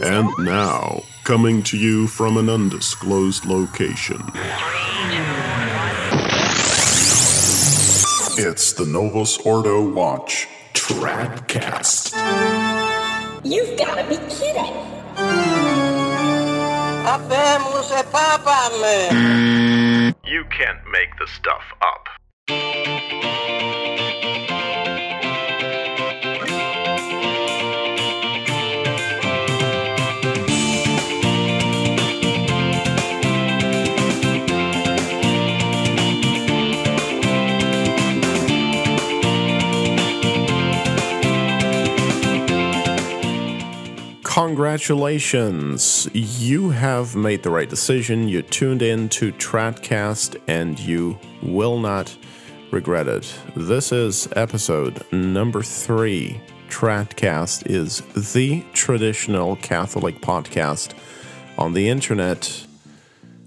And now, coming to you from an undisclosed location. It's the Novus Ordo Watch Tradcast. You've got to be kidding. Habemos e papame. You can't make the stuff up. Congratulations! You have made the right decision. You tuned in to Tradcast and you will not regret it. This is episode number three. Tradcast is the traditional Catholic podcast on the internet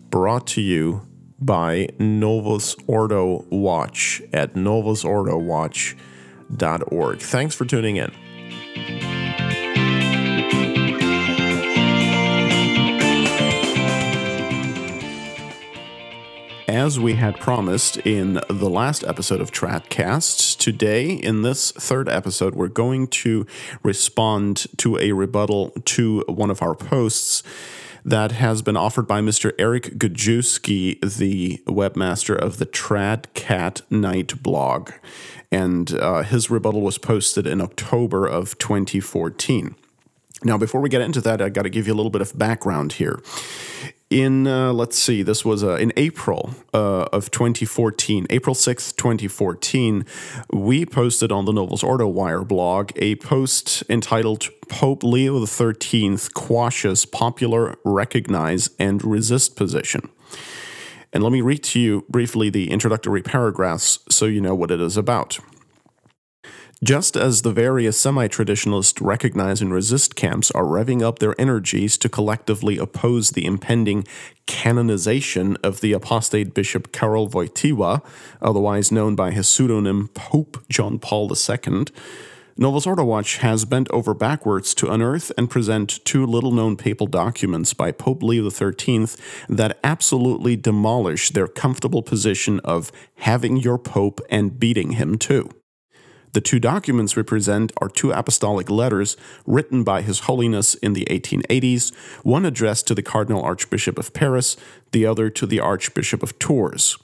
brought to you by Novus Ordo Watch at novusordowatch.org. Thanks for tuning in. As we had promised in the last episode of Tradcast, today in this third episode, we're going to respond to a rebuttal to one of our posts that has been offered by Mr. Eric Gajewski, the webmaster of the Tradcat Knight blog. And uh, his rebuttal was posted in October of 2014. Now, before we get into that, I got to give you a little bit of background here. In, uh, let's see, this was uh, in April uh, of 2014, April 6th, 2014, we posted on the Novus Ordo Wire blog a post entitled Pope Leo XIII Quashes Popular Recognize and Resist Position. And let me read to you briefly the introductory paragraphs so you know what it is about. Just as the various semi traditionalist recognize and resist camps are revving up their energies to collectively oppose the impending canonization of the apostate Bishop Karol Wojtyła, otherwise known by his pseudonym Pope John Paul II, Novus Ordo Watch has bent over backwards to unearth and present two little known papal documents by Pope Leo XIII that absolutely demolish their comfortable position of having your Pope and beating him too. The two documents represent are two apostolic letters written by His Holiness in the 1880s, one addressed to the Cardinal Archbishop of Paris, the other to the Archbishop of Tours.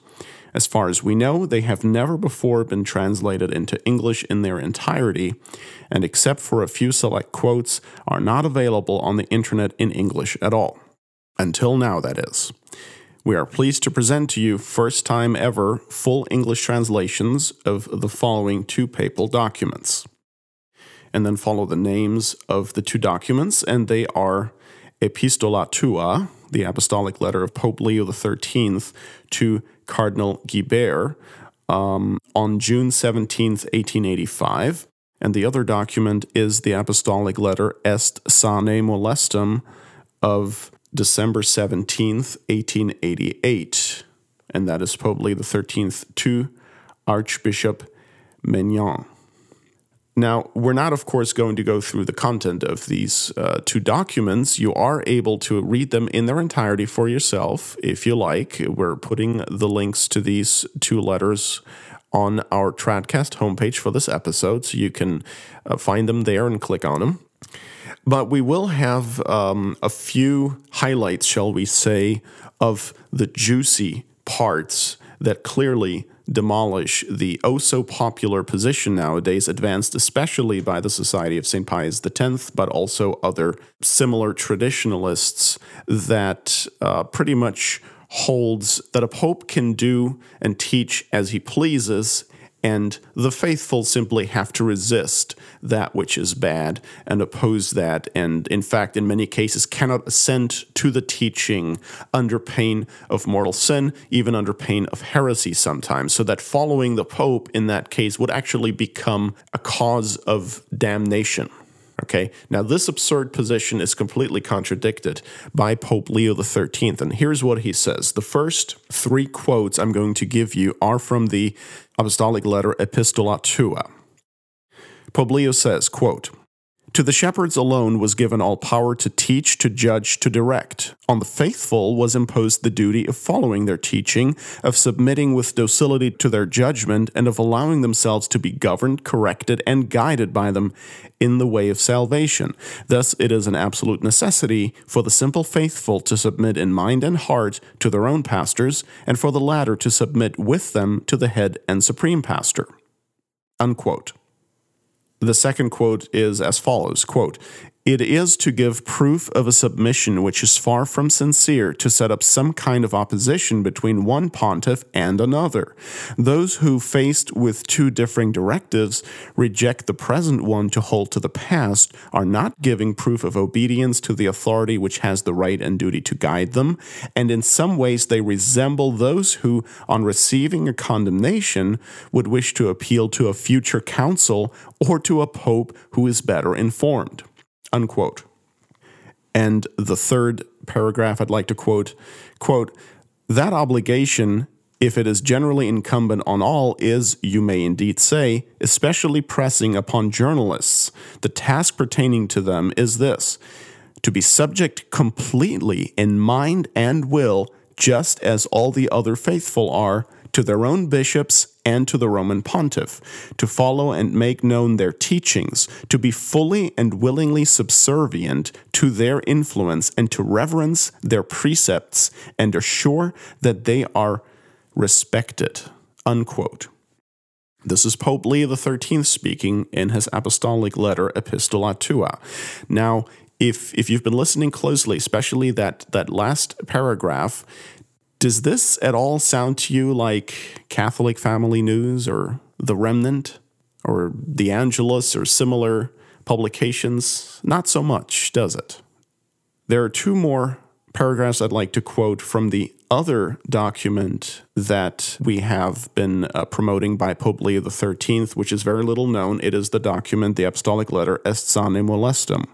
As far as we know, they have never before been translated into English in their entirety, and except for a few select quotes, are not available on the internet in English at all. Until now, that is. We are pleased to present to you, first time ever, full English translations of the following two papal documents. And then follow the names of the two documents, and they are Epistola Tua, the apostolic letter of Pope Leo XIII to Cardinal Guibert um, on June 17th, 1885. And the other document is the apostolic letter Est Sane Molestum of December 17th, 1888. And that is Pope Leo XIII to Archbishop Meignan. Now, we're not, of course, going to go through the content of these uh, two documents. You are able to read them in their entirety for yourself if you like. We're putting the links to these two letters on our Tradcast homepage for this episode, so you can uh, find them there and click on them. But we will have um, a few highlights, shall we say, of the juicy parts that clearly demolish the oh so popular position nowadays, advanced especially by the Society of St. Pius X, but also other similar traditionalists that uh, pretty much holds that a pope can do and teach as he pleases and the faithful simply have to resist that which is bad and oppose that, and in fact, in many cases, cannot assent to the teaching under pain of mortal sin, even under pain of heresy sometimes. So that following the Pope in that case would actually become a cause of damnation. Okay, now this absurd position is completely contradicted by Pope Leo XIII, and here's what he says. The first three quotes I'm going to give you are from the apostolic letter Epistola Tua. Pope says, quote, To the shepherds alone was given all power to teach, to judge, to direct. On the faithful was imposed the duty of following their teaching, of submitting with docility to their judgment, and of allowing themselves to be governed, corrected, and guided by them in the way of salvation. Thus, it is an absolute necessity for the simple faithful to submit in mind and heart to their own pastors, and for the latter to submit with them to the head and supreme pastor. Unquote. The second quote is as follows quote, it is to give proof of a submission which is far from sincere to set up some kind of opposition between one pontiff and another. Those who, faced with two differing directives, reject the present one to hold to the past are not giving proof of obedience to the authority which has the right and duty to guide them, and in some ways they resemble those who, on receiving a condemnation, would wish to appeal to a future council or to a pope who is better informed. Unquote. And the third paragraph I'd like to quote quote, that obligation, if it is generally incumbent on all, is, you may indeed say, especially pressing upon journalists. The task pertaining to them is this to be subject completely in mind and will, just as all the other faithful are, to their own bishops and to the Roman pontiff, to follow and make known their teachings, to be fully and willingly subservient to their influence, and to reverence their precepts, and assure that they are respected. Unquote. This is Pope Leo XIII speaking in his apostolic letter Epistola Tua. Now, if if you've been listening closely, especially that that last paragraph, does this at all sound to you like Catholic Family News or The Remnant or The Angelus or similar publications? Not so much, does it? There are two more paragraphs I'd like to quote from the other document that we have been uh, promoting by Pope Leo XIII, which is very little known. It is the document, the Apostolic Letter, Est Sane Molestum.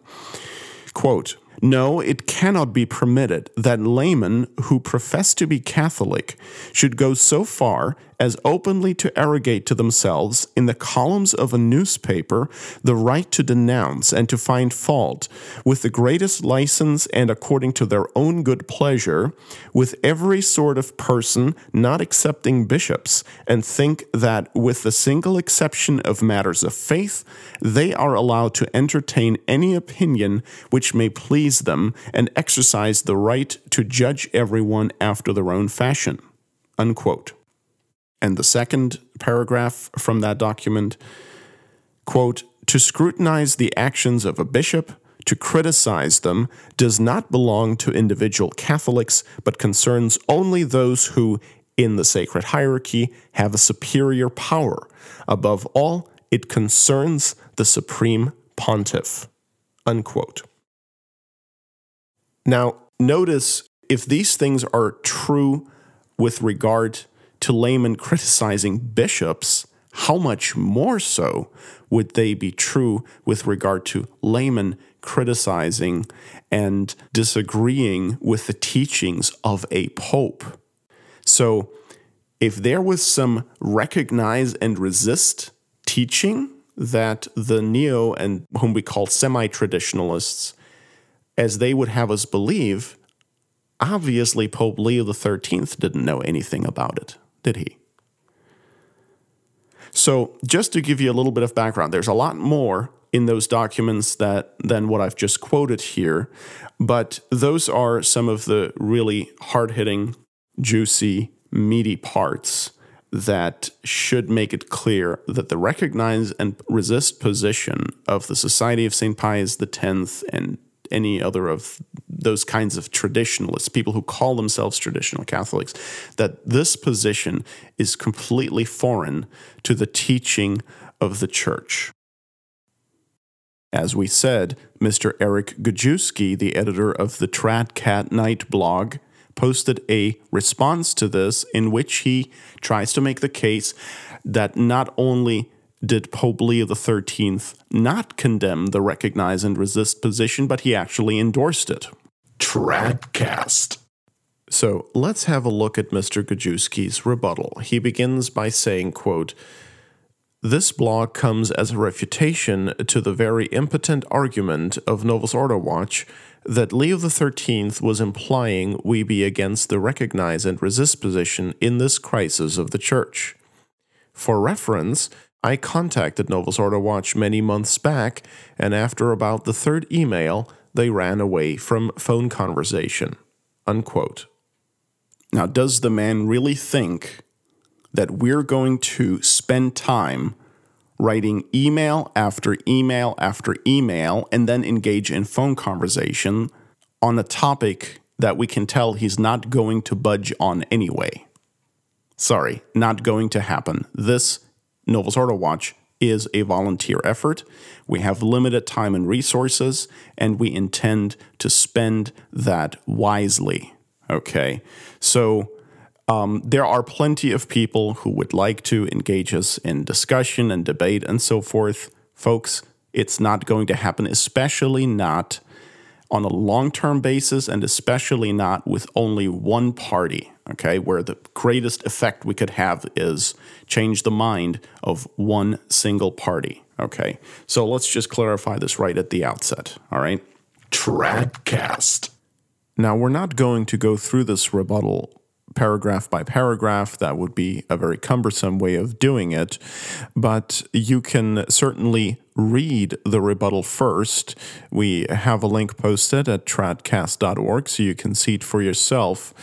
Quote, no, it cannot be permitted that laymen who profess to be Catholic should go so far as openly to arrogate to themselves in the columns of a newspaper the right to denounce and to find fault with the greatest license and according to their own good pleasure with every sort of person not excepting bishops and think that with the single exception of matters of faith they are allowed to entertain any opinion which may please them and exercise the right to judge everyone after their own fashion unquote and the second paragraph from that document quote, to scrutinize the actions of a bishop, to criticize them, does not belong to individual Catholics, but concerns only those who, in the sacred hierarchy, have a superior power. Above all, it concerns the supreme pontiff. Unquote. Now, notice if these things are true with regard to laymen criticizing bishops, how much more so would they be true with regard to laymen criticizing and disagreeing with the teachings of a pope? So, if there was some recognize and resist teaching that the neo and whom we call semi traditionalists, as they would have us believe, obviously Pope Leo XIII didn't know anything about it did he? So, just to give you a little bit of background, there's a lot more in those documents that than what I've just quoted here, but those are some of the really hard-hitting, juicy, meaty parts that should make it clear that the recognize and resist position of the Society of St. Pius X and any other of those kinds of traditionalists, people who call themselves traditional Catholics, that this position is completely foreign to the teaching of the church. As we said, Mr. Eric Gajewski, the editor of the Tradcat Knight blog, posted a response to this in which he tries to make the case that not only did Pope Leo XIII not condemn the recognize and resist position, but he actually endorsed it. Tradcast. So let's have a look at Mr. Gajewski's rebuttal. He begins by saying, quote, This blog comes as a refutation to the very impotent argument of Novus Ordo Watch that Leo XIII was implying we be against the recognize and resist position in this crisis of the Church. For reference, I contacted Novus Ordo Watch many months back, and after about the third email, they ran away from phone conversation. Unquote. Now, does the man really think that we're going to spend time writing email after email after email and then engage in phone conversation on a topic that we can tell he's not going to budge on anyway? Sorry, not going to happen. This Novus Ordo Watch is a volunteer effort. We have limited time and resources, and we intend to spend that wisely. Okay, so um, there are plenty of people who would like to engage us in discussion and debate and so forth. Folks, it's not going to happen, especially not on a long term basis, and especially not with only one party okay, where the greatest effect we could have is change the mind of one single party, okay? So let's just clarify this right at the outset, all right? Tradcast. Now, we're not going to go through this rebuttal paragraph by paragraph. That would be a very cumbersome way of doing it. But you can certainly read the rebuttal first. We have a link posted at tradcast.org so you can see it for yourself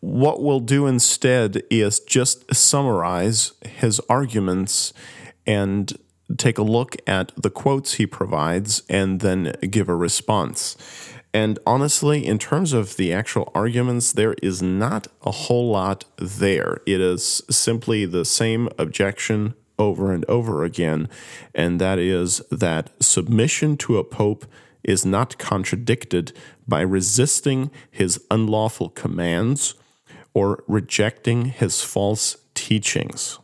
what we'll do instead is just summarize his arguments and take a look at the quotes he provides and then give a response. And honestly, in terms of the actual arguments, there is not a whole lot there. It is simply the same objection over and over again, and that is that submission to a pope is not contradicted by resisting his unlawful commands or rejecting his false teachings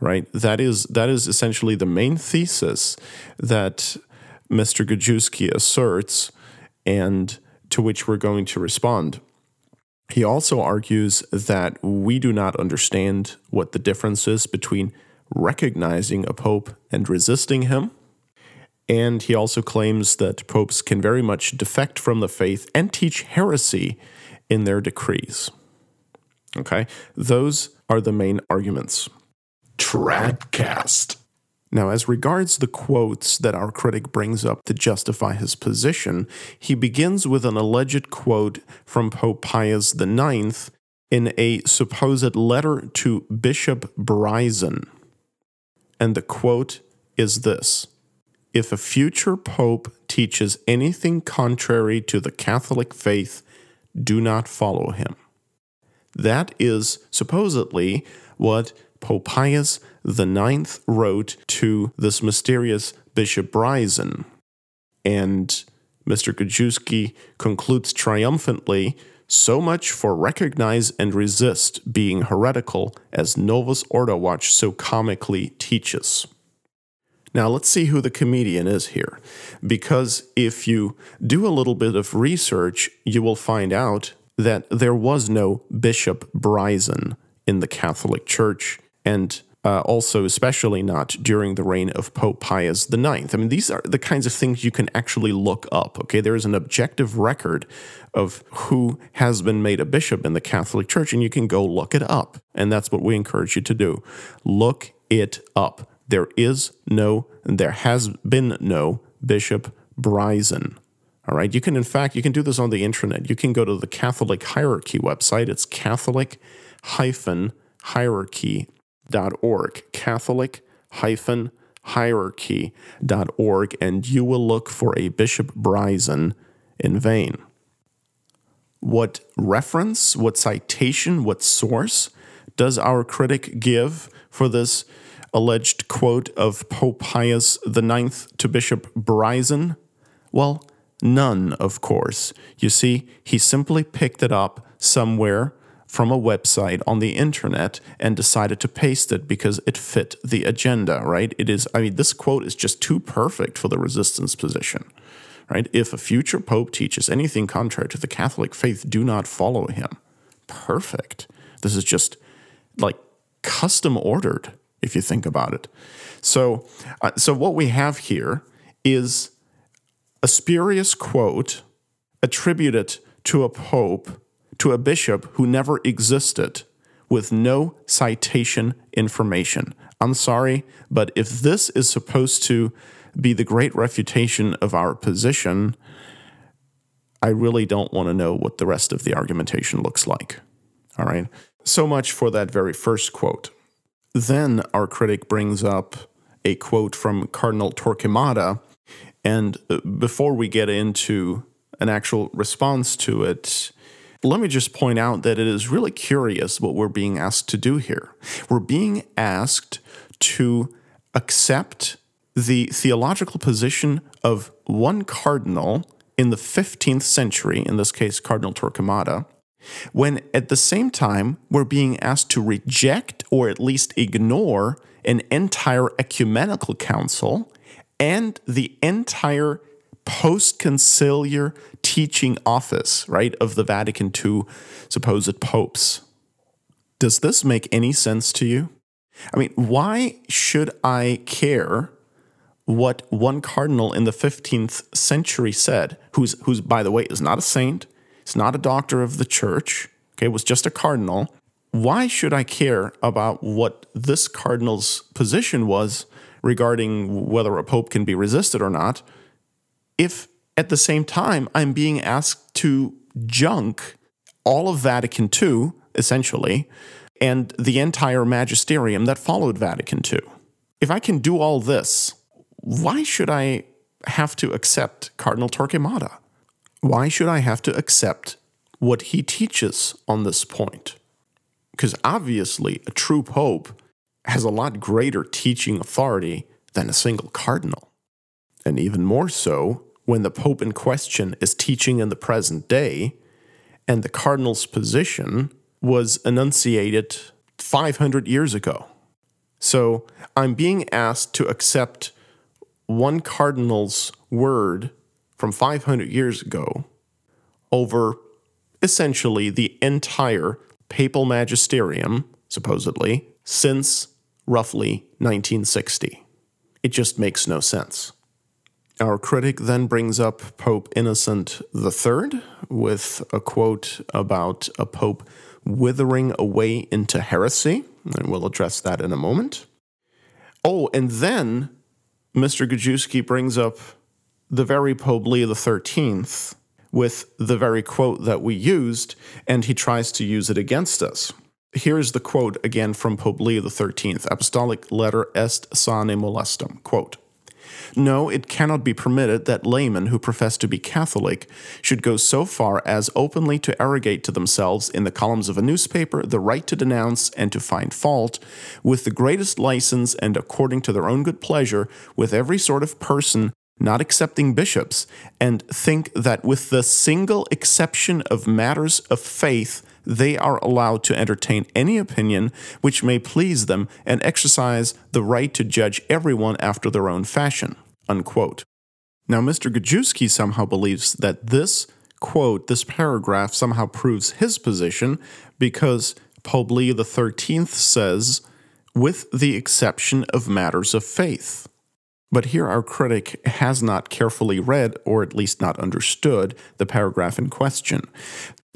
right that is that is essentially the main thesis that mr gajewski asserts and to which we're going to respond he also argues that we do not understand what the difference is between recognizing a pope and resisting him and he also claims that popes can very much defect from the faith and teach heresy in their decrees Okay, those are the main arguments. Tradcast. Now, as regards the quotes that our critic brings up to justify his position, he begins with an alleged quote from Pope Pius IX in a supposed letter to Bishop Bryson. And the quote is this If a future pope teaches anything contrary to the Catholic faith, do not follow him. That is supposedly what Pope Pius IX wrote to this mysterious Bishop Bryson. And Mr. Gajewski concludes triumphantly so much for recognize and resist being heretical as Novus Ordo Watch so comically teaches. Now, let's see who the comedian is here. Because if you do a little bit of research, you will find out that there was no Bishop Bryson in the Catholic Church, and uh, also especially not during the reign of Pope Pius IX. I mean, these are the kinds of things you can actually look up. Okay, there is an objective record of who has been made a bishop in the Catholic Church, and you can go look it up. And that's what we encourage you to do. Look it up. There is no, there has been no Bishop Bryson. All right. You can, in fact, you can do this on the internet. You can go to the Catholic Hierarchy website. It's Catholic hierarchy.org. Catholic hierarchy.org. And you will look for a Bishop Bryson in vain. What reference, what citation, what source does our critic give for this alleged quote of Pope Pius IX to Bishop Bryson? Well, None, of course. You see, he simply picked it up somewhere from a website on the internet and decided to paste it because it fit the agenda, right? It is, I mean, this quote is just too perfect for the resistance position, right? If a future pope teaches anything contrary to the Catholic faith, do not follow him. Perfect. This is just like custom ordered, if you think about it. So, uh, so what we have here is a spurious quote attributed to a pope, to a bishop who never existed, with no citation information. I'm sorry, but if this is supposed to be the great refutation of our position, I really don't want to know what the rest of the argumentation looks like. All right. So much for that very first quote. Then our critic brings up a quote from Cardinal Torquemada. And uh, before we get into an actual response to it, let me just point out that it is really curious what we're being asked to do here. We're being asked to accept the theological position of one cardinal in the 15th century, in this case, Cardinal Torquemada, when at the same time we're being asked to reject or at least ignore an entire ecumenical council and the entire post conciliar teaching office, right, of the Vatican II supposed popes. Does this make any sense to you? I mean, why should I care what one cardinal in the 15th century said, who's, who's by the way, is not a saint, is not a doctor of the church, okay, was just a cardinal. Why should I care about what this cardinal's position was regarding whether a pope can be resisted or not if at the same time I'm being asked to junk all of Vatican II, essentially, and the entire magisterium that followed Vatican II? If I can do all this, why should I have to accept Cardinal Torquemada? Why should I have to accept what he teaches on this point? Because obviously, a true pope has a lot greater teaching authority than a single cardinal. And even more so when the pope in question is teaching in the present day and the cardinal's position was enunciated 500 years ago. So I'm being asked to accept one cardinal's word from 500 years ago over essentially the entire papal magisterium, supposedly, since roughly 1960. It just makes no sense. Our critic then brings up Pope Innocent III with a quote about a pope withering away into heresy, and we'll address that in a moment. Oh, and then Mr. Gajewski brings up the very Pope Leo XIII with the very quote that we used, and he tries to use it against us. Here's the quote again from Pope Leo XIII, Apostolic Letter Est Sane Molestum. Quote, no, it cannot be permitted that laymen who profess to be Catholic should go so far as openly to arrogate to themselves in the columns of a newspaper the right to denounce and to find fault, with the greatest license and according to their own good pleasure, with every sort of person not accepting bishops, and think that with the single exception of matters of faith, they are allowed to entertain any opinion which may please them and exercise the right to judge everyone after their own fashion. Unquote. Now, Mr. Gajewski somehow believes that this quote, this paragraph, somehow proves his position because Pope Leo XIII says, with the exception of matters of faith. But here our critic has not carefully read, or at least not understood, the paragraph in question.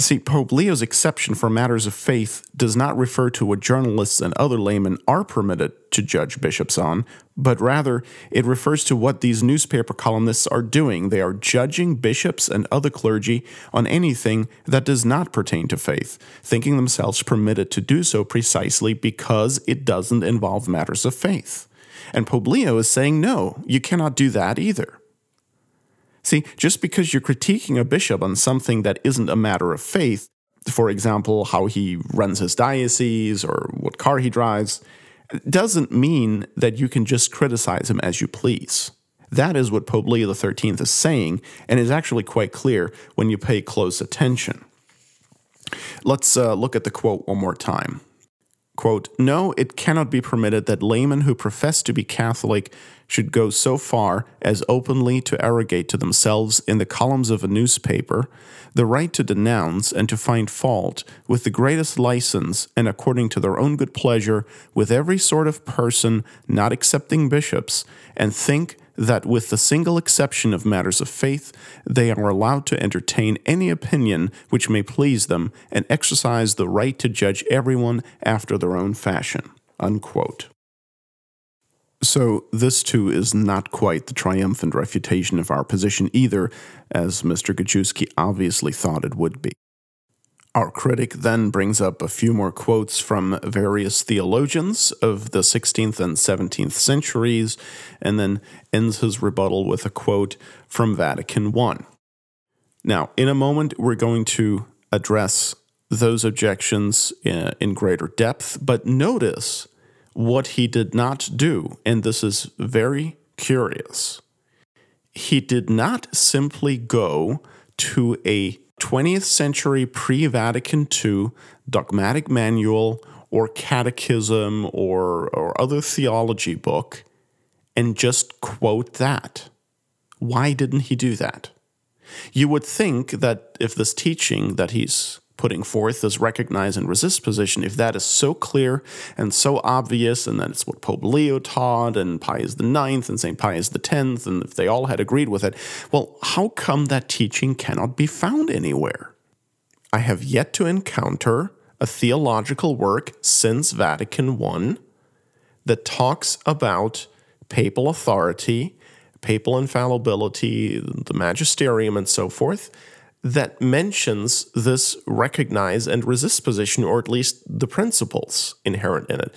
See, Pope Leo's exception for matters of faith does not refer to what journalists and other laymen are permitted to judge bishops on, but rather it refers to what these newspaper columnists are doing. They are judging bishops and other clergy on anything that does not pertain to faith, thinking themselves permitted to do so precisely because it doesn't involve matters of faith. And Pope Leo is saying, no, you cannot do that either. See, just because you're critiquing a bishop on something that isn't a matter of faith, for example, how he runs his diocese or what car he drives, doesn't mean that you can just criticize him as you please. That is what Pope Leo XIII is saying, and is actually quite clear when you pay close attention. Let's uh, look at the quote one more time. Quote, No, it cannot be permitted that laymen who profess to be Catholic should go so far as openly to arrogate to themselves in the columns of a newspaper the right to denounce and to find fault with the greatest license and according to their own good pleasure with every sort of person, not excepting bishops, and think that with the single exception of matters of faith, they are allowed to entertain any opinion which may please them and exercise the right to judge everyone after their own fashion. Unquote. So, this too is not quite the triumphant refutation of our position either, as Mr. Gajewski obviously thought it would be. Our critic then brings up a few more quotes from various theologians of the 16th and 17th centuries, and then ends his rebuttal with a quote from Vatican I. Now, in a moment, we're going to address those objections in, in greater depth, but notice what he did not do, and this is very curious. He did not simply go to a 20th century pre Vatican II dogmatic manual or catechism or, or other theology book and just quote that. Why didn't he do that? You would think that if this teaching that he's putting forth this recognize and resist position, if that is so clear and so obvious, and that it's what Pope Leo taught, and Pius IX and St. Pius X, and if they all had agreed with it, well, how come that teaching cannot be found anywhere? I have yet to encounter a theological work since Vatican I that talks about papal authority, papal infallibility, the magisterium, and so forth that mentions this recognize and resist position, or at least the principles inherent in it.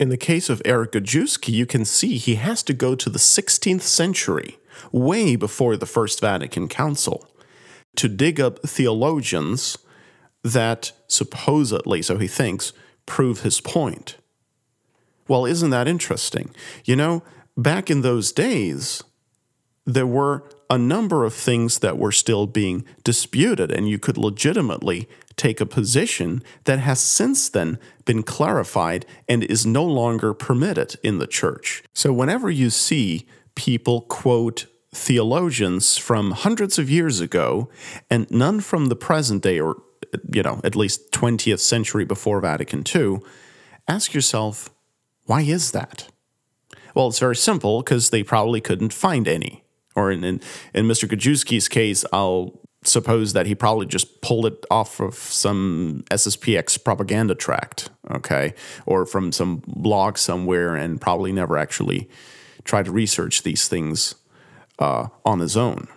In the case of Eric Gajewski, you can see he has to go to the 16th century, way before the First Vatican Council, to dig up theologians that supposedly, so he thinks, prove his point. Well, isn't that interesting? You know, back in those days, there were a number of things that were still being disputed, and you could legitimately take a position that has since then been clarified and is no longer permitted in the church. So, whenever you see people quote theologians from hundreds of years ago and none from the present day, or, you know, at least 20th century before Vatican II, ask yourself, why is that? Well, it's very simple because they probably couldn't find any or in, in, in Mr. Gajewski's case, I'll suppose that he probably just pulled it off of some SSPX propaganda tract, okay, or from some blog somewhere, and probably never actually tried to research these things uh, on his own.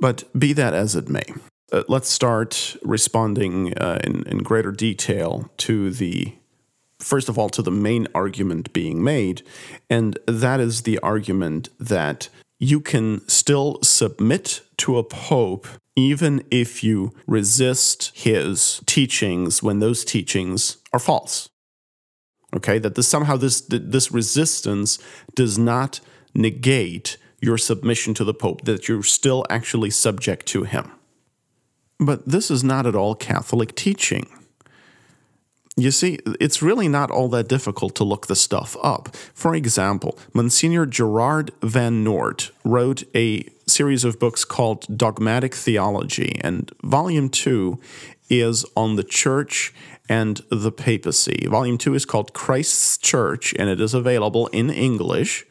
But be that as it may, uh, let's start responding uh, in, in greater detail to the first of all to the main argument being made, and that is the argument that you can still submit to a pope even if you resist his teachings when those teachings are false. Okay, that this, somehow this this resistance does not negate your submission to the pope, that you're still actually subject to him. But this is not at all Catholic teaching. You see, it's really not all that difficult to look the stuff up. For example, Monsignor Gerard Van Noort wrote a series of books called Dogmatic Theology, and volume two is on the church and the papacy. Volume two is called Christ's Church, and it is available in English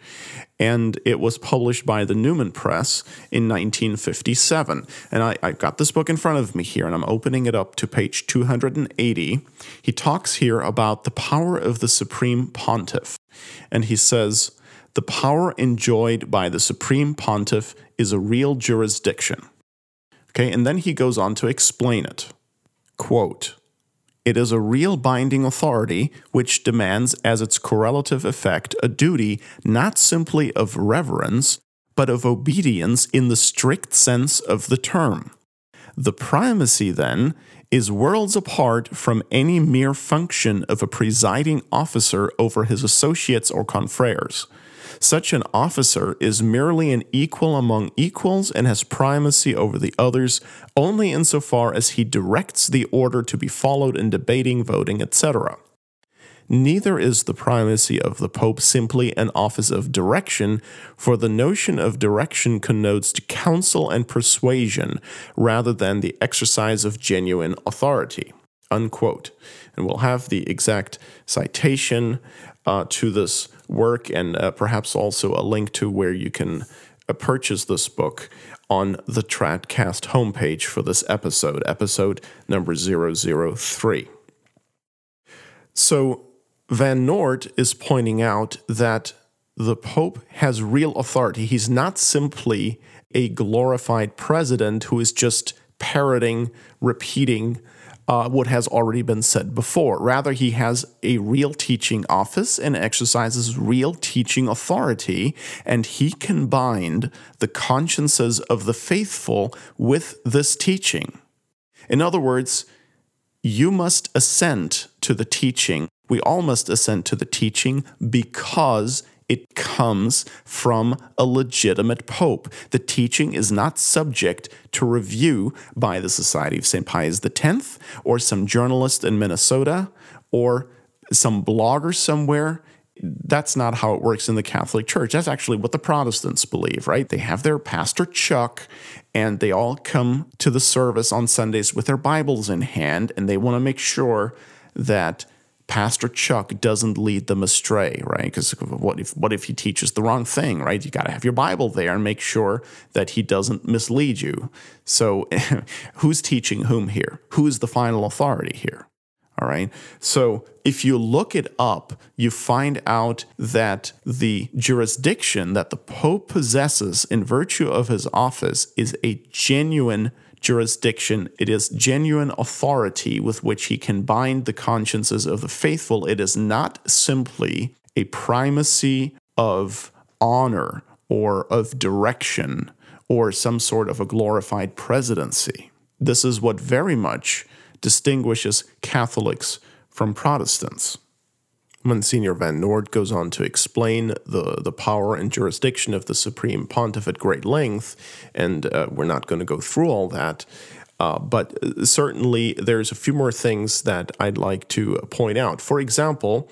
and it was published by the Newman Press in 1957. And I, I got this book in front of me here, and I'm opening it up to page 280. He talks here about the power of the Supreme Pontiff, and he says, the power enjoyed by the Supreme Pontiff is a real jurisdiction. Okay, and then he goes on to explain it. Quote, it is a real binding authority which demands as its correlative effect a duty not simply of reverence, but of obedience in the strict sense of the term. The primacy, then, is worlds apart from any mere function of a presiding officer over his associates or confreres. Such an officer is merely an equal among equals and has primacy over the others only insofar as he directs the order to be followed in debating, voting, etc. Neither is the primacy of the Pope simply an office of direction, for the notion of direction connotes counsel and persuasion rather than the exercise of genuine authority. Unquote. And we'll have the exact citation uh, to this work and uh, perhaps also a link to where you can uh, purchase this book on the Tradcast homepage for this episode, episode number 003. So, Van Noort is pointing out that the Pope has real authority. He's not simply a glorified president who is just parroting, repeating uh, what has already been said before. Rather, he has a real teaching office and exercises real teaching authority, and he can bind the consciences of the faithful with this teaching. In other words, you must assent to the teaching we all must assent to the teaching because it comes from a legitimate pope. The teaching is not subject to review by the Society of St. Pius X or some journalist in Minnesota or some blogger somewhere. That's not how it works in the Catholic Church. That's actually what the Protestants believe, right? They have their pastor Chuck and they all come to the service on Sundays with their Bibles in hand and they want to make sure that Pastor Chuck doesn't lead them astray, right? Because what if what if he teaches the wrong thing, right? You got to have your Bible there and make sure that he doesn't mislead you. So, who's teaching whom here? Who is the final authority here? All right. So, if you look it up, you find out that the jurisdiction that the Pope possesses in virtue of his office is a genuine jurisdiction. It is genuine authority with which he can bind the consciences of the faithful. It is not simply a primacy of honor or of direction or some sort of a glorified presidency. This is what very much distinguishes Catholics from Protestants. Monsignor Van Noort goes on to explain the, the power and jurisdiction of the Supreme Pontiff at great length, and uh, we're not going to go through all that. Uh, but uh, certainly, there's a few more things that I'd like to point out. For example,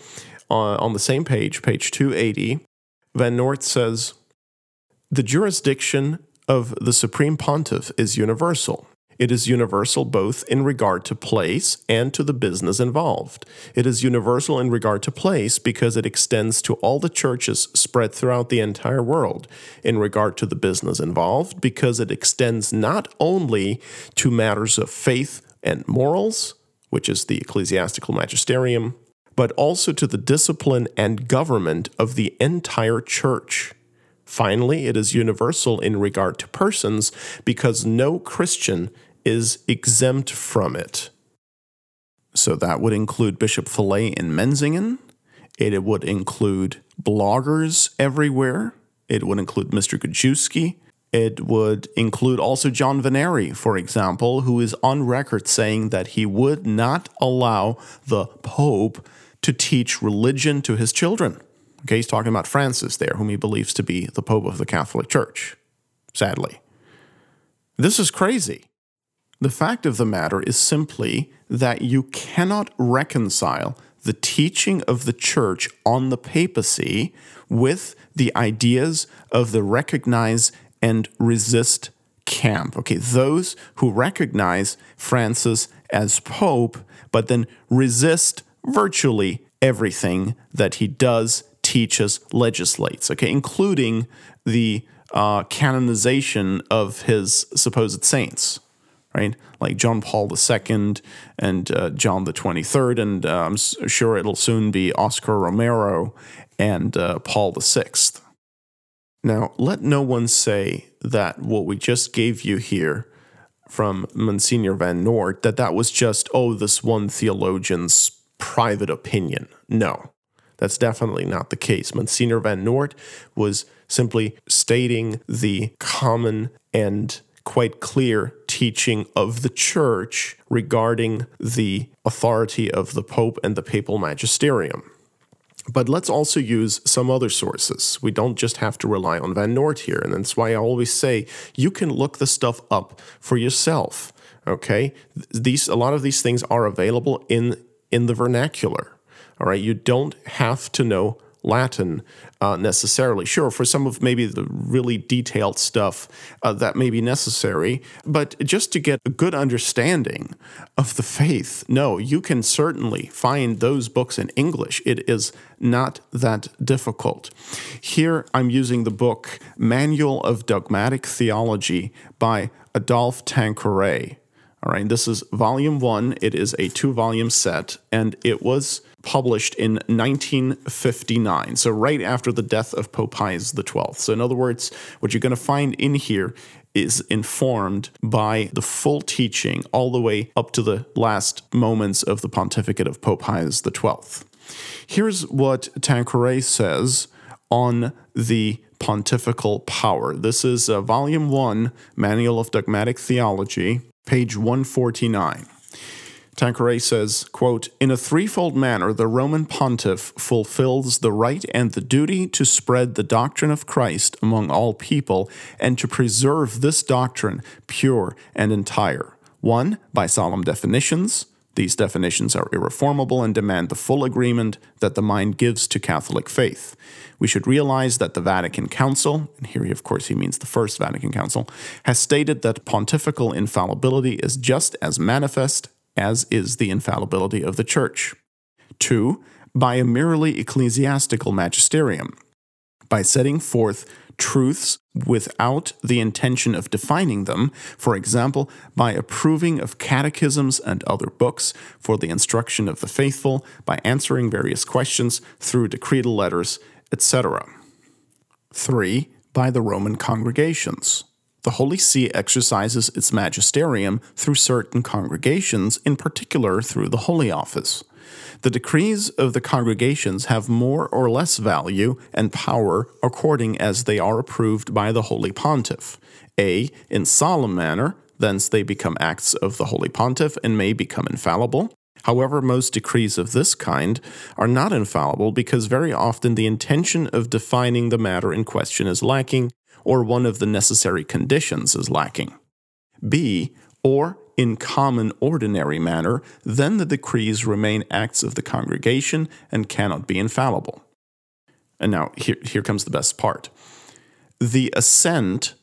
uh, on the same page, page 280, Van Noort says The jurisdiction of the Supreme Pontiff is universal. It is universal both in regard to place and to the business involved. It is universal in regard to place because it extends to all the churches spread throughout the entire world. In regard to the business involved because it extends not only to matters of faith and morals, which is the ecclesiastical magisterium, but also to the discipline and government of the entire church. Finally, it is universal in regard to persons because no Christian is exempt from it. So that would include Bishop Fellay in Menzingen. It would include bloggers everywhere. It would include Mr. Gajewski. It would include also John Vennari, for example, who is on record saying that he would not allow the Pope to teach religion to his children. Okay, he's talking about Francis there, whom he believes to be the Pope of the Catholic Church, sadly. This is crazy. The fact of the matter is simply that you cannot reconcile the teaching of the church on the papacy with the ideas of the recognize and resist camp. Okay, those who recognize Francis as pope, but then resist virtually everything that he does, teaches, legislates, okay, including the uh, canonization of his supposed saints right? Like John Paul II and uh, John the 23rd, and uh, I'm sure it'll soon be Oscar Romero and uh, Paul VI. Now, let no one say that what we just gave you here from Monsignor Van Noort, that that was just, oh, this one theologian's private opinion. No, that's definitely not the case. Monsignor Van Noort was simply stating the common and quite clear teaching of the church regarding the authority of the Pope and the papal magisterium. But let's also use some other sources. We don't just have to rely on Van Noort here. And that's why I always say you can look the stuff up for yourself. Okay? These a lot of these things are available in in the vernacular. All right, you don't have to know Latin uh, necessarily. Sure, for some of maybe the really detailed stuff uh, that may be necessary, but just to get a good understanding of the faith, no, you can certainly find those books in English. It is not that difficult. Here I'm using the book Manual of Dogmatic Theology by Adolphe Tanqueray. All right, this is volume one. It is a two volume set, and it was published in 1959, so right after the death of Pope Pius XII. So, in other words, what you're going to find in here is informed by the full teaching all the way up to the last moments of the pontificate of Pope Pius XII. Here's what Tanquerey says on the pontifical power. This is uh, volume one, Manual of Dogmatic Theology, page 149. Tanquerey says, quote, In a threefold manner, the Roman pontiff fulfills the right and the duty to spread the doctrine of Christ among all people and to preserve this doctrine pure and entire. One, by solemn definitions. These definitions are irreformable and demand the full agreement that the mind gives to Catholic faith. We should realize that the Vatican Council, and here, of course, he means the First Vatican Council, has stated that pontifical infallibility is just as manifest as is the infallibility of the Church. Two, by a merely ecclesiastical magisterium, by setting forth truths without the intention of defining them, for example, by approving of catechisms and other books for the instruction of the faithful, by answering various questions through decretal letters, etc. 3. By the Roman congregations. The Holy See exercises its magisterium through certain congregations, in particular through the Holy Office. The decrees of the congregations have more or less value and power according as they are approved by the Holy Pontiff. A. In solemn manner, thence they become acts of the Holy Pontiff and may become infallible. However, most decrees of this kind are not infallible because very often the intention of defining the matter in question is lacking, or one of the necessary conditions is lacking. B. Or in common ordinary manner, then the decrees remain acts of the congregation and cannot be infallible. And now here, here comes the best part. The assent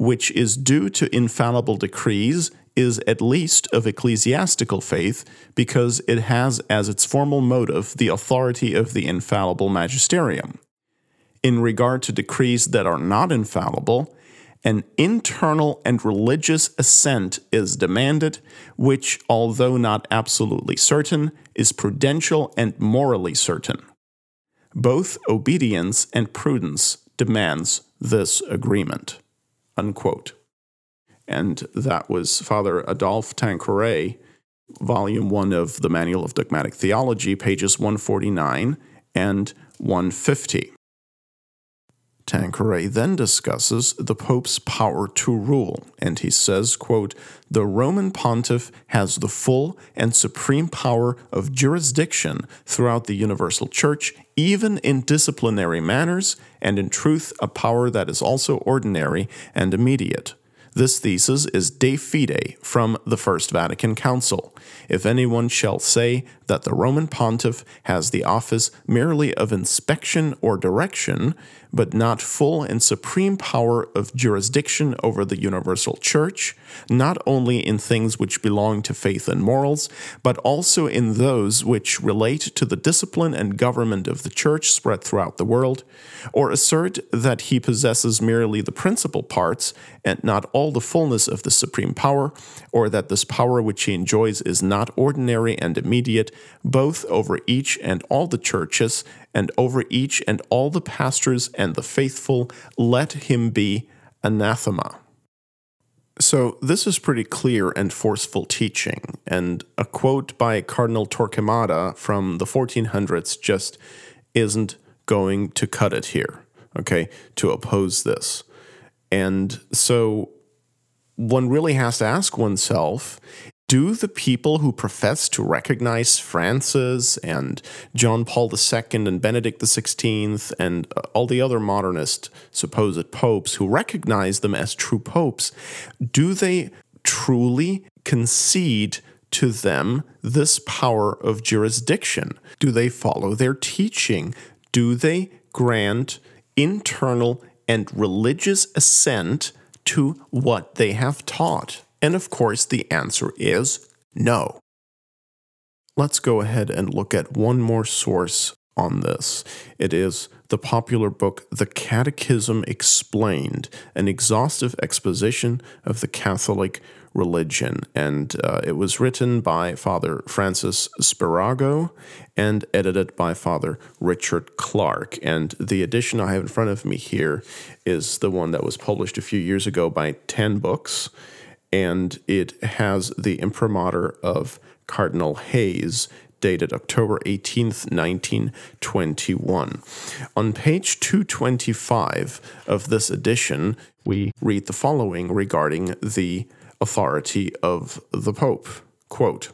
which is due to infallible decrees is at least of ecclesiastical faith because it has as its formal motive the authority of the infallible magisterium. In regard to decrees that are not infallible, an internal and religious assent is demanded, which, although not absolutely certain, is prudential and morally certain. Both obedience and prudence demands this agreement. Unquote. And that was Father Adolphe Tanquerey, Volume 1 of the Manual of Dogmatic Theology, pages 149 and 150. Tanquerey then discusses the Pope's power to rule, and he says, quote, The Roman pontiff has the full and supreme power of jurisdiction throughout the universal church, even in disciplinary matters, and in truth, a power that is also ordinary and immediate. This thesis is de fide from the First Vatican Council. If anyone shall say that the Roman pontiff has the office merely of inspection or direction, but not full and supreme power of jurisdiction over the universal church, not only in things which belong to faith and morals, but also in those which relate to the discipline and government of the church spread throughout the world, or assert that he possesses merely the principal parts and not all the fullness of the supreme power, or that this power which he enjoys is not ordinary and immediate, both over each and all the churches, and over each and all the pastors and the faithful, let him be anathema. So, this is pretty clear and forceful teaching, and a quote by Cardinal Torquemada from the 1400s just isn't going to cut it here, okay, to oppose this. And so, one really has to ask oneself do the people who profess to recognize Francis and John Paul II and Benedict XVI and uh, all the other modernist supposed popes who recognize them as true popes, do they truly concede to them this power of jurisdiction? Do they follow their teaching? Do they grant internal and religious assent to what they have taught? And of course, the answer is no. Let's go ahead and look at one more source on this. It is the popular book The Catechism Explained, an exhaustive exposition of the Catholic religion. And uh, it was written by Father Francis Spirago and edited by Father Richard Clarke. And the edition I have in front of me here is the one that was published a few years ago by TAN Books. And it has the imprimatur of Cardinal Hayes, dated October 18th, 1921. On page 225 of this edition, we read the following regarding the authority of the Pope. Quote,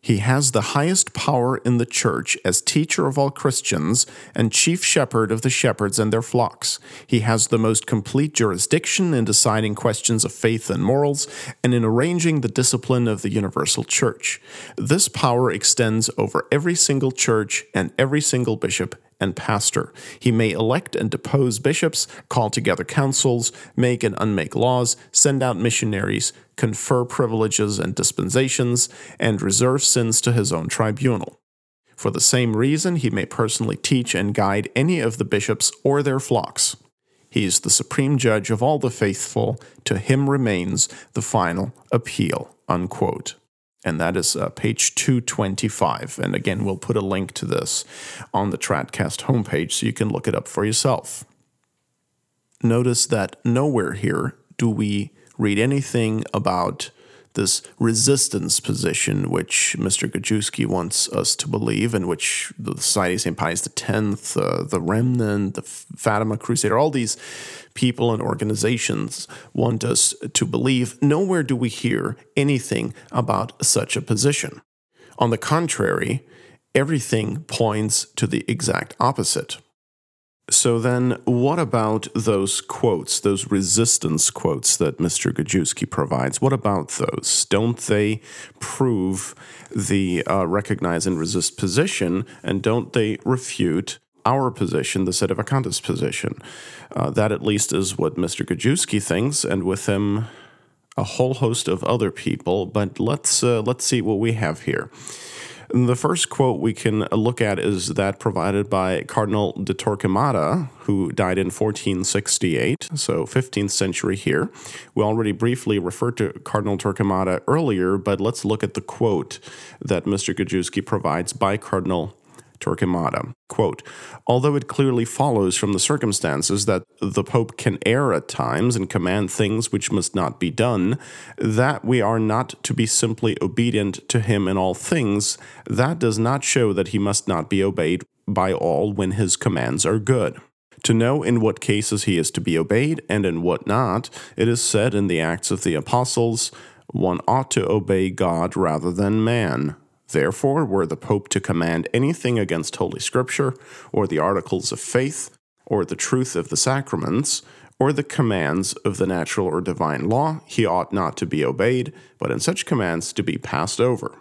he has the highest power in the church as teacher of all Christians and chief shepherd of the shepherds and their flocks. He has the most complete jurisdiction in deciding questions of faith and morals and in arranging the discipline of the universal church. This power extends over every single church and every single bishop and pastor. He may elect and depose bishops, call together councils, make and unmake laws, send out missionaries, confer privileges and dispensations, and reserve sins to his own tribunal. For the same reason, he may personally teach and guide any of the bishops or their flocks. He is the supreme judge of all the faithful. To him remains the final appeal. Unquote and that is uh, page 225. And again, we'll put a link to this on the Tradcast homepage so you can look it up for yourself. Notice that nowhere here do we read anything about this resistance position, which Mr. Gajewski wants us to believe, in which the Society of St. Pius X, uh, the Remnant, the Fatima Crusader, all these people and organizations want us to believe. Nowhere do we hear anything about such a position. On the contrary, everything points to the exact opposite. So then, what about those quotes, those resistance quotes that Mr. Gajewski provides? What about those? Don't they prove the uh, recognize and resist position, and don't they refute our position, the Sedevacantists position? Uh, that at least is what Mr. Gajewski thinks, and with him, a whole host of other people. But let's uh, let's see what we have here. The first quote we can look at is that provided by Cardinal de Torquemada, who died in 1468, so 15th century here. We already briefly referred to Cardinal Torquemada earlier, but let's look at the quote that Mr. Gajewski provides by Cardinal Torquemada. Quote, Although it clearly follows from the circumstances that the Pope can err at times and command things which must not be done, that we are not to be simply obedient to him in all things, that does not show that he must not be obeyed by all when his commands are good. To know in what cases he is to be obeyed and in what not, it is said in the Acts of the Apostles, one ought to obey God rather than man. Therefore, were the Pope to command anything against Holy Scripture, or the articles of faith, or the truth of the sacraments, or the commands of the natural or divine law, he ought not to be obeyed, but in such commands to be passed over.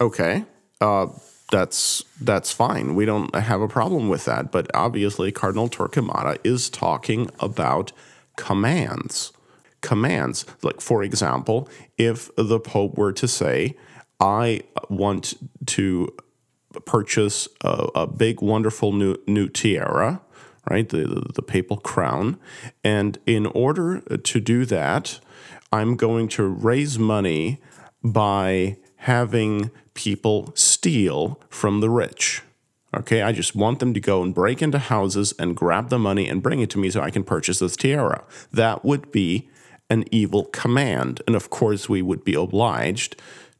Okay, uh, that's that's fine. We don't have a problem with that. But obviously, Cardinal Torquemada is talking about commands. Commands, like for example, if the Pope were to say, I want to purchase a, a big, wonderful new, new tiara, right? The, the, the papal crown. And in order to do that, I'm going to raise money by having people steal from the rich. Okay, I just want them to go and break into houses and grab the money and bring it to me so I can purchase this tiara. That would be an evil command. And of course, we would be obliged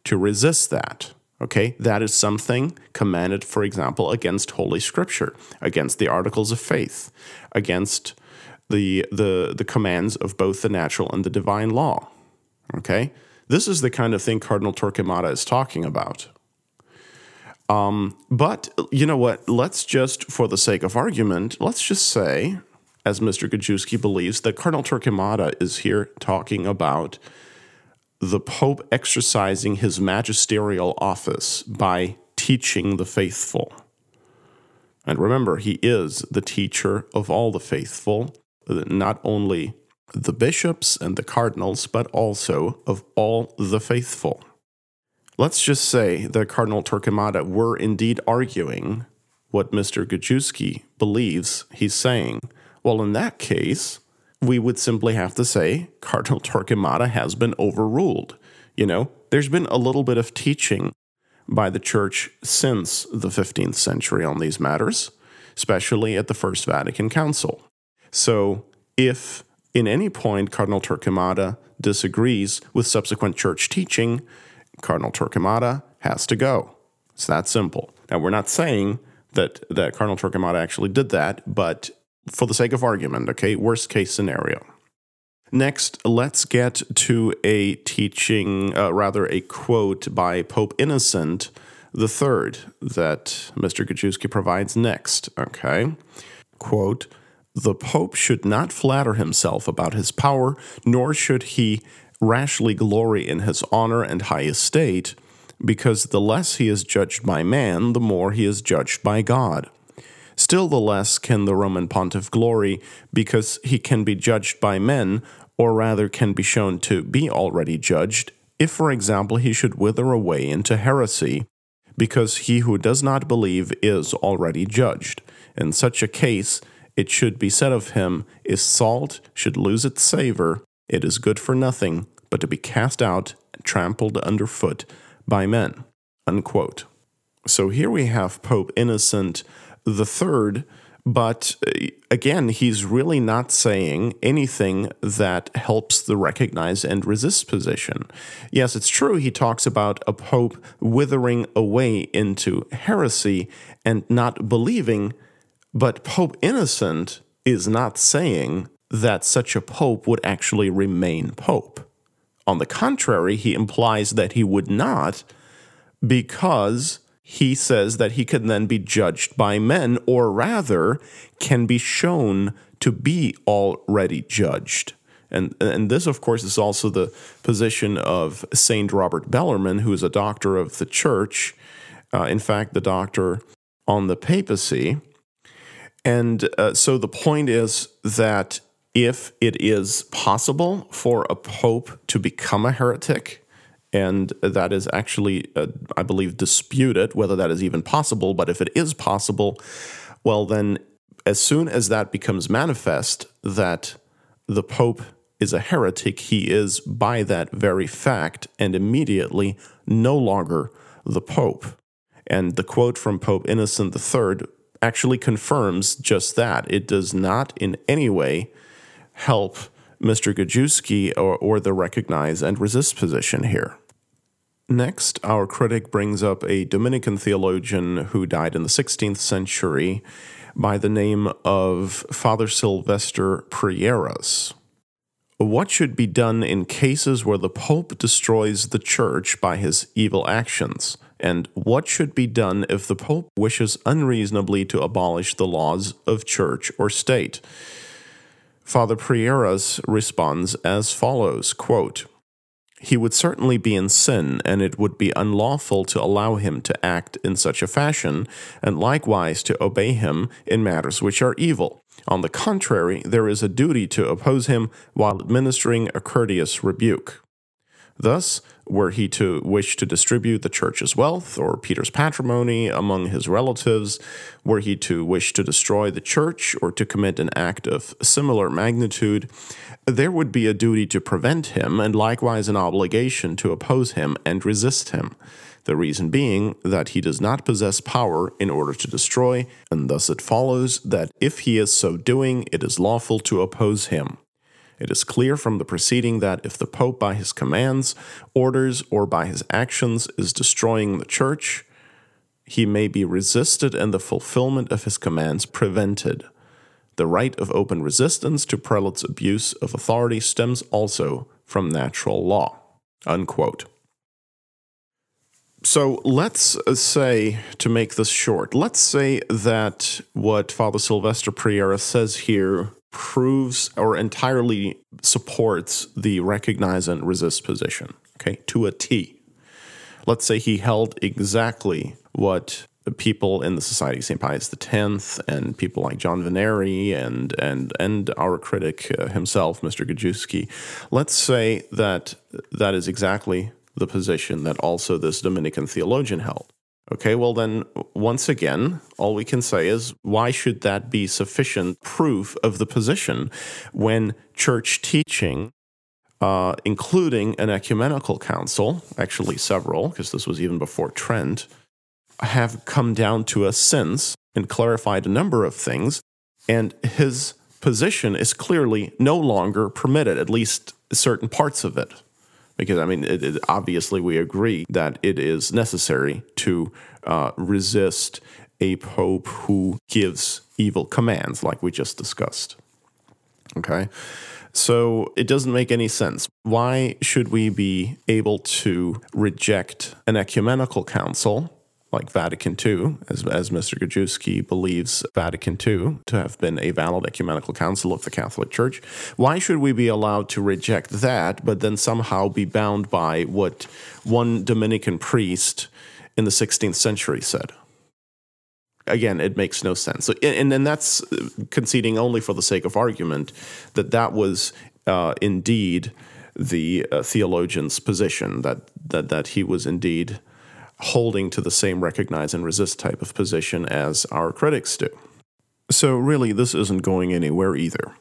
to resist that. Okay, that is something commanded, for example, against Holy Scripture, against the articles of faith, against the, the, the commands of both the natural and the divine law. Okay, this is the kind of thing Cardinal Torquemada is talking about. Um, but you know what? Let's just, for the sake of argument, let's just say, as Mr. Gajewski believes, that Cardinal Torquemada is here talking about the Pope exercising his magisterial office by teaching the faithful. And remember, he is the teacher of all the faithful, not only the bishops and the cardinals, but also of all the faithful. Let's just say that Cardinal Torquemada were indeed arguing what Mr. Gajewski believes he's saying. Well, in that case, we would simply have to say Cardinal Torquemada has been overruled. You know, there's been a little bit of teaching by the Church since the 15th century on these matters, especially at the First Vatican Council. So, if in any point Cardinal Torquemada disagrees with subsequent church teaching, Cardinal Torquemada has to go. It's that simple. Now, we're not saying that, that Cardinal Torquemada actually did that, but for the sake of argument, okay, worst case scenario. Next, let's get to a teaching, uh, rather, a quote by Pope Innocent III that Mr. Gajewski provides next. Okay. Quote The Pope should not flatter himself about his power, nor should he rashly glory in his honor and high estate, because the less he is judged by man, the more he is judged by God. Still, the less can the Roman pontiff glory, because he can be judged by men, or rather can be shown to be already judged, if, for example, he should wither away into heresy, because he who does not believe is already judged. In such a case, it should be said of him, Is salt should lose its savor, it is good for nothing but to be cast out and trampled underfoot by men. Unquote. So here we have Pope Innocent the third, but uh, again, he's really not saying anything that helps the recognize and resist position. Yes, it's true, he talks about a pope withering away into heresy and not believing, but Pope Innocent is not saying that such a pope would actually remain pope. On the contrary, he implies that he would not because he says that he can then be judged by men, or rather, can be shown to be already judged. And, and this, of course, is also the position of Saint Robert Bellarmine, who is a doctor of the church, uh, in fact, the doctor on the papacy. And uh, so the point is that if it is possible for a pope to become a heretic, and that is actually, uh, I believe, disputed whether that is even possible. But if it is possible, well, then as soon as that becomes manifest that the Pope is a heretic, he is by that very fact and immediately no longer the Pope. And the quote from Pope Innocent III actually confirms just that. It does not in any way help Mr. Gajewski or, or the recognize and resist position here. Next, our critic brings up a Dominican theologian who died in the 16th century by the name of Father Sylvester Prierias. What should be done in cases where the Pope destroys the Church by his evil actions? And what should be done if the Pope wishes unreasonably to abolish the laws of Church or State? Father Prierias responds as follows quote, He would certainly be in sin, and it would be unlawful to allow him to act in such a fashion, and likewise to obey him in matters which are evil. On the contrary, there is a duty to oppose him while administering a courteous rebuke. Thus, were he to wish to distribute the church's wealth or Peter's patrimony among his relatives, were he to wish to destroy the church or to commit an act of similar magnitude, there would be a duty to prevent him and likewise an obligation to oppose him and resist him. The reason being that he does not possess power in order to destroy, and thus it follows that if he is so doing, it is lawful to oppose him. It is clear from the preceding that if the Pope, by his commands, orders, or by his actions, is destroying the Church, he may be resisted and the fulfillment of his commands prevented. The right of open resistance to prelates' abuse of authority stems also from natural law. Unquote. So let's uh, say, to make this short, let's say that what Father Sylvester Priera says here proves or entirely supports the recognize and resist position, okay, to a T. Let's say he held exactly what the people in the Society of St. Pius X and people like John Vennari and, and, and our critic uh, himself, Mr. Gajewski, let's say that that is exactly the position that also this Dominican theologian held. Okay, well, then, once again, all we can say is why should that be sufficient proof of the position when church teaching, uh, including an ecumenical council, actually several, because this was even before Trent, have come down to us since and clarified a number of things, and his position is clearly no longer permitted, at least certain parts of it because I mean, it, it, obviously we agree that it is necessary to uh, resist a pope who gives evil commands, like we just discussed. Okay. So it doesn't make any sense. Why should we be able to reject an ecumenical council like Vatican II, as, as Mr. Gajewski believes Vatican II to have been a valid ecumenical council of the Catholic Church. Why should we be allowed to reject that, but then somehow be bound by what one Dominican priest in the 16th century said? Again, it makes no sense. So, and, and that's conceding only for the sake of argument that that was uh, indeed the uh, theologian's position, that, that, that he was indeed holding to the same recognize and resist type of position as our critics do. So, really, this isn't going anywhere either.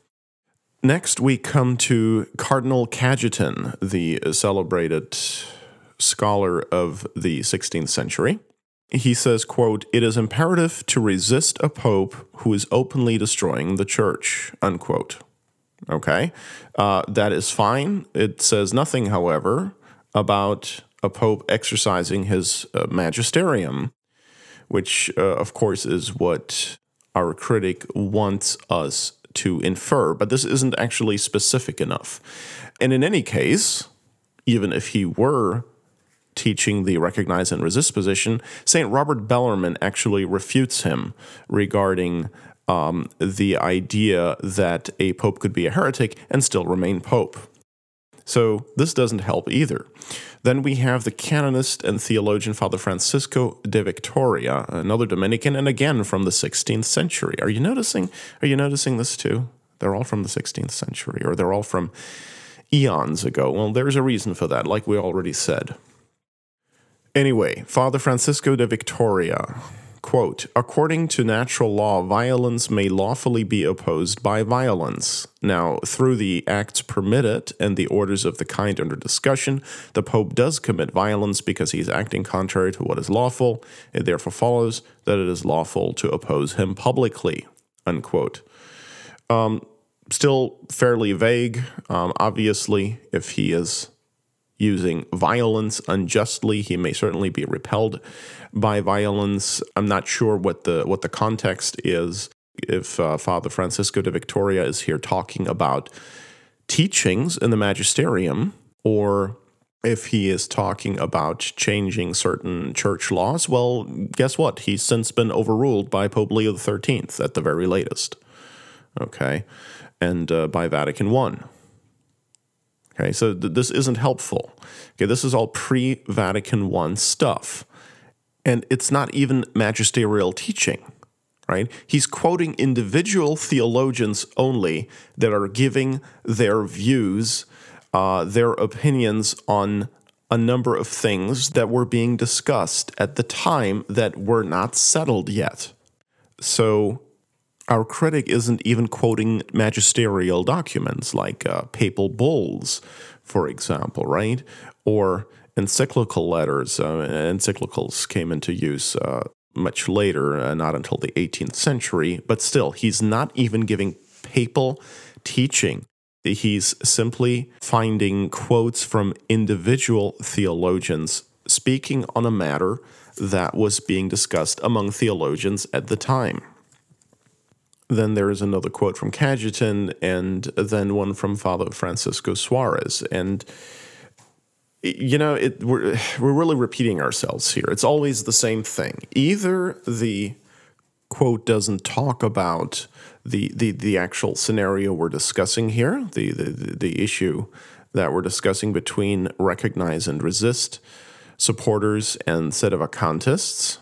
Next, we come to Cardinal Cajetan, the celebrated scholar of the 16th century. He says, quote, It is imperative to resist a pope who is openly destroying the church, unquote. Okay, uh, that is fine. It says nothing, however, about a pope exercising his uh, magisterium, which, uh, of course, is what our critic wants us to infer. But this isn't actually specific enough. And in any case, even if he were teaching the recognize and resist position, St. Robert Bellarmine actually refutes him regarding um, the idea that a pope could be a heretic and still remain pope. So this doesn't help either. Then we have the canonist and theologian Father Francisco de Victoria, another Dominican, and again from the 16th century. Are you noticing? Are you noticing this too? They're all from the 16th century, or they're all from eons ago. Well, there's a reason for that, like we already said. Anyway, Father Francisco de Victoria Quote, according to natural law, violence may lawfully be opposed by violence. Now, through the acts permitted and the orders of the kind under discussion, the Pope does commit violence because he is acting contrary to what is lawful. It therefore follows that it is lawful to oppose him publicly. Unquote. Um, still fairly vague. Um, obviously, if he is using violence unjustly. He may certainly be repelled by violence. I'm not sure what the what the context is. If uh, Father Francisco de Victoria is here talking about teachings in the magisterium, or if he is talking about changing certain church laws, well, guess what? He's since been overruled by Pope Leo XIII at the very latest. Okay, and uh, by Vatican I. Okay, so th- this isn't helpful. Okay, this is all pre Vatican I stuff. And it's not even magisterial teaching, right? He's quoting individual theologians only that are giving their views, uh, their opinions on a number of things that were being discussed at the time that were not settled yet. So our critic isn't even quoting magisterial documents like uh, papal bulls, for example, right? Or encyclical letters. Uh, encyclicals came into use uh, much later, uh, not until the 18th century, but still, he's not even giving papal teaching. He's simply finding quotes from individual theologians speaking on a matter that was being discussed among theologians at the time. Then there is another quote from Cajetan, and then one from Father Francisco Suarez. And you know, it, we're we're really repeating ourselves here. It's always the same thing. Either the quote doesn't talk about the, the, the actual scenario we're discussing here, the, the, the issue that we're discussing between recognize and resist supporters and sedevacantists,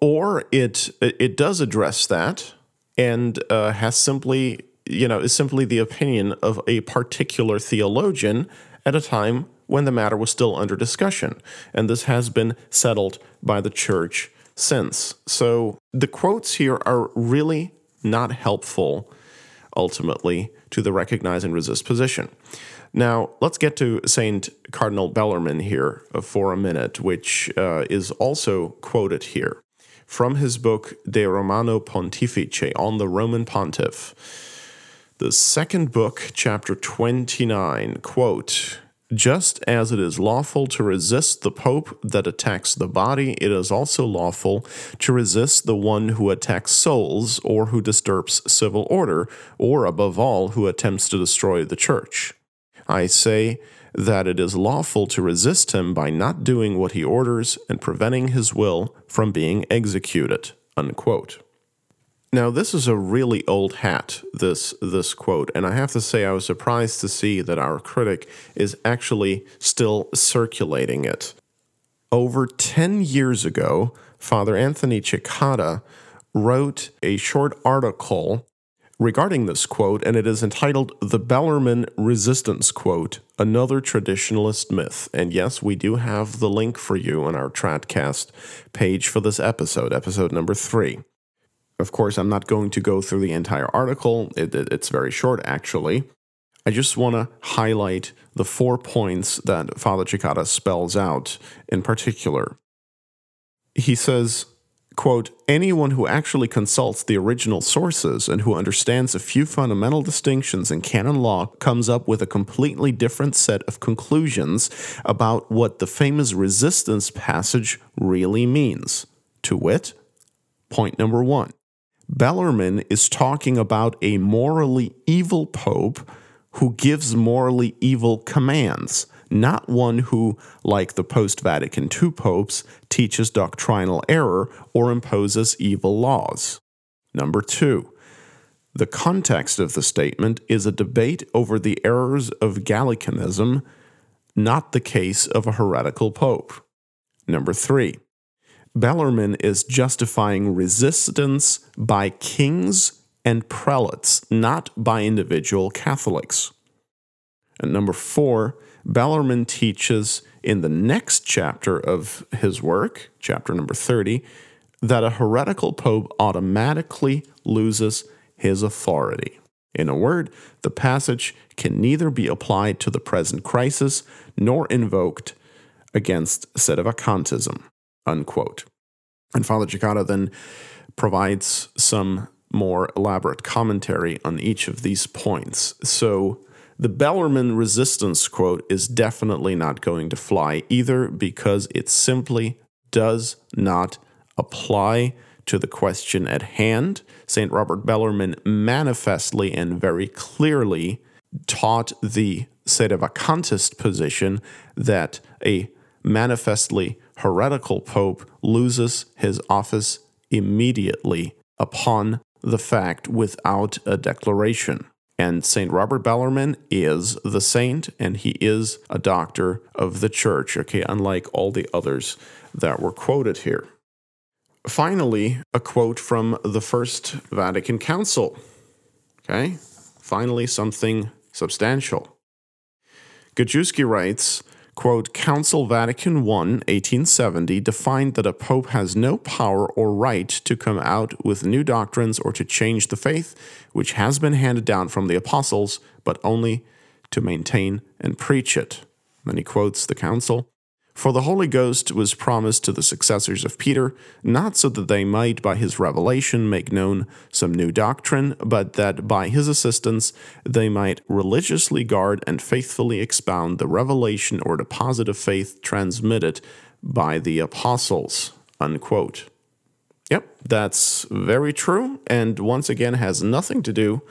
or it it does address that and uh, has simply you know is simply the opinion of a particular theologian at a time when the matter was still under discussion, and this has been settled by the church since. So the quotes here are really not helpful ultimately to the recognize and resist position. Now, let's get to St. Cardinal Bellarmine here for a minute, which uh, is also quoted here from his book De Romano Pontifice on the Roman Pontiff. The second book, chapter 29, quote, just as it is lawful to resist the Pope that attacks the body, it is also lawful to resist the one who attacks souls or who disturbs civil order, or above all, who attempts to destroy the Church. I say that it is lawful to resist him by not doing what he orders and preventing his will from being executed. Unquote. Now, this is a really old hat, this, this quote, and I have to say I was surprised to see that our critic is actually still circulating it. Over 10 years ago, Father Anthony Cekada wrote a short article regarding this quote, and it is entitled The Bellarmine Resistance Quote Another Traditionalist Myth. And yes, we do have the link for you on our Tradcast page for this episode, episode number three. Of course, I'm not going to go through the entire article, it, it, it's very short actually. I just want to highlight the four points that Father Cekada spells out in particular. He says, quote, anyone who actually consults the original sources and who understands a few fundamental distinctions in canon law comes up with a completely different set of conclusions about what the famous resistance passage really means. To wit, point number one Bellarmine is talking about a morally evil pope who gives morally evil commands, not one who, like the post Vatican II popes, teaches doctrinal error or imposes evil laws. Number two, the context of the statement is a debate over the errors of Gallicanism, not the case of a heretical pope. Number three, Bellarmine is justifying resistance by kings and prelates, not by individual Catholics. And number four, Bellarmine teaches in the next chapter of his work, chapter number 30, that a heretical pope automatically loses his authority. In a word, the passage can neither be applied to the present crisis nor invoked against sedevacantism unquote. And Father Cekada then provides some more elaborate commentary on each of these points. So the Bellarmine resistance quote is definitely not going to fly either because it simply does not apply to the question at hand. St. Robert Bellarmine manifestly and very clearly taught the sedevacantist position that a manifestly heretical pope loses his office immediately upon the fact without a declaration. And St. Robert Bellarmine is the saint and he is a doctor of the church, okay, unlike all the others that were quoted here. Finally, a quote from the First Vatican Council. Okay, finally, something substantial. Gajewski writes Quote, Council Vatican I, 1870, defined that a pope has no power or right to come out with new doctrines or to change the faith which has been handed down from the apostles, but only to maintain and preach it. Then he quotes the council for the Holy Ghost was promised to the successors of Peter, not so that they might by his revelation make known some new doctrine, but that by his assistance they might religiously guard and faithfully expound the revelation or deposit of faith transmitted by the apostles. Unquote. Yep, that's very true, and once again has nothing to do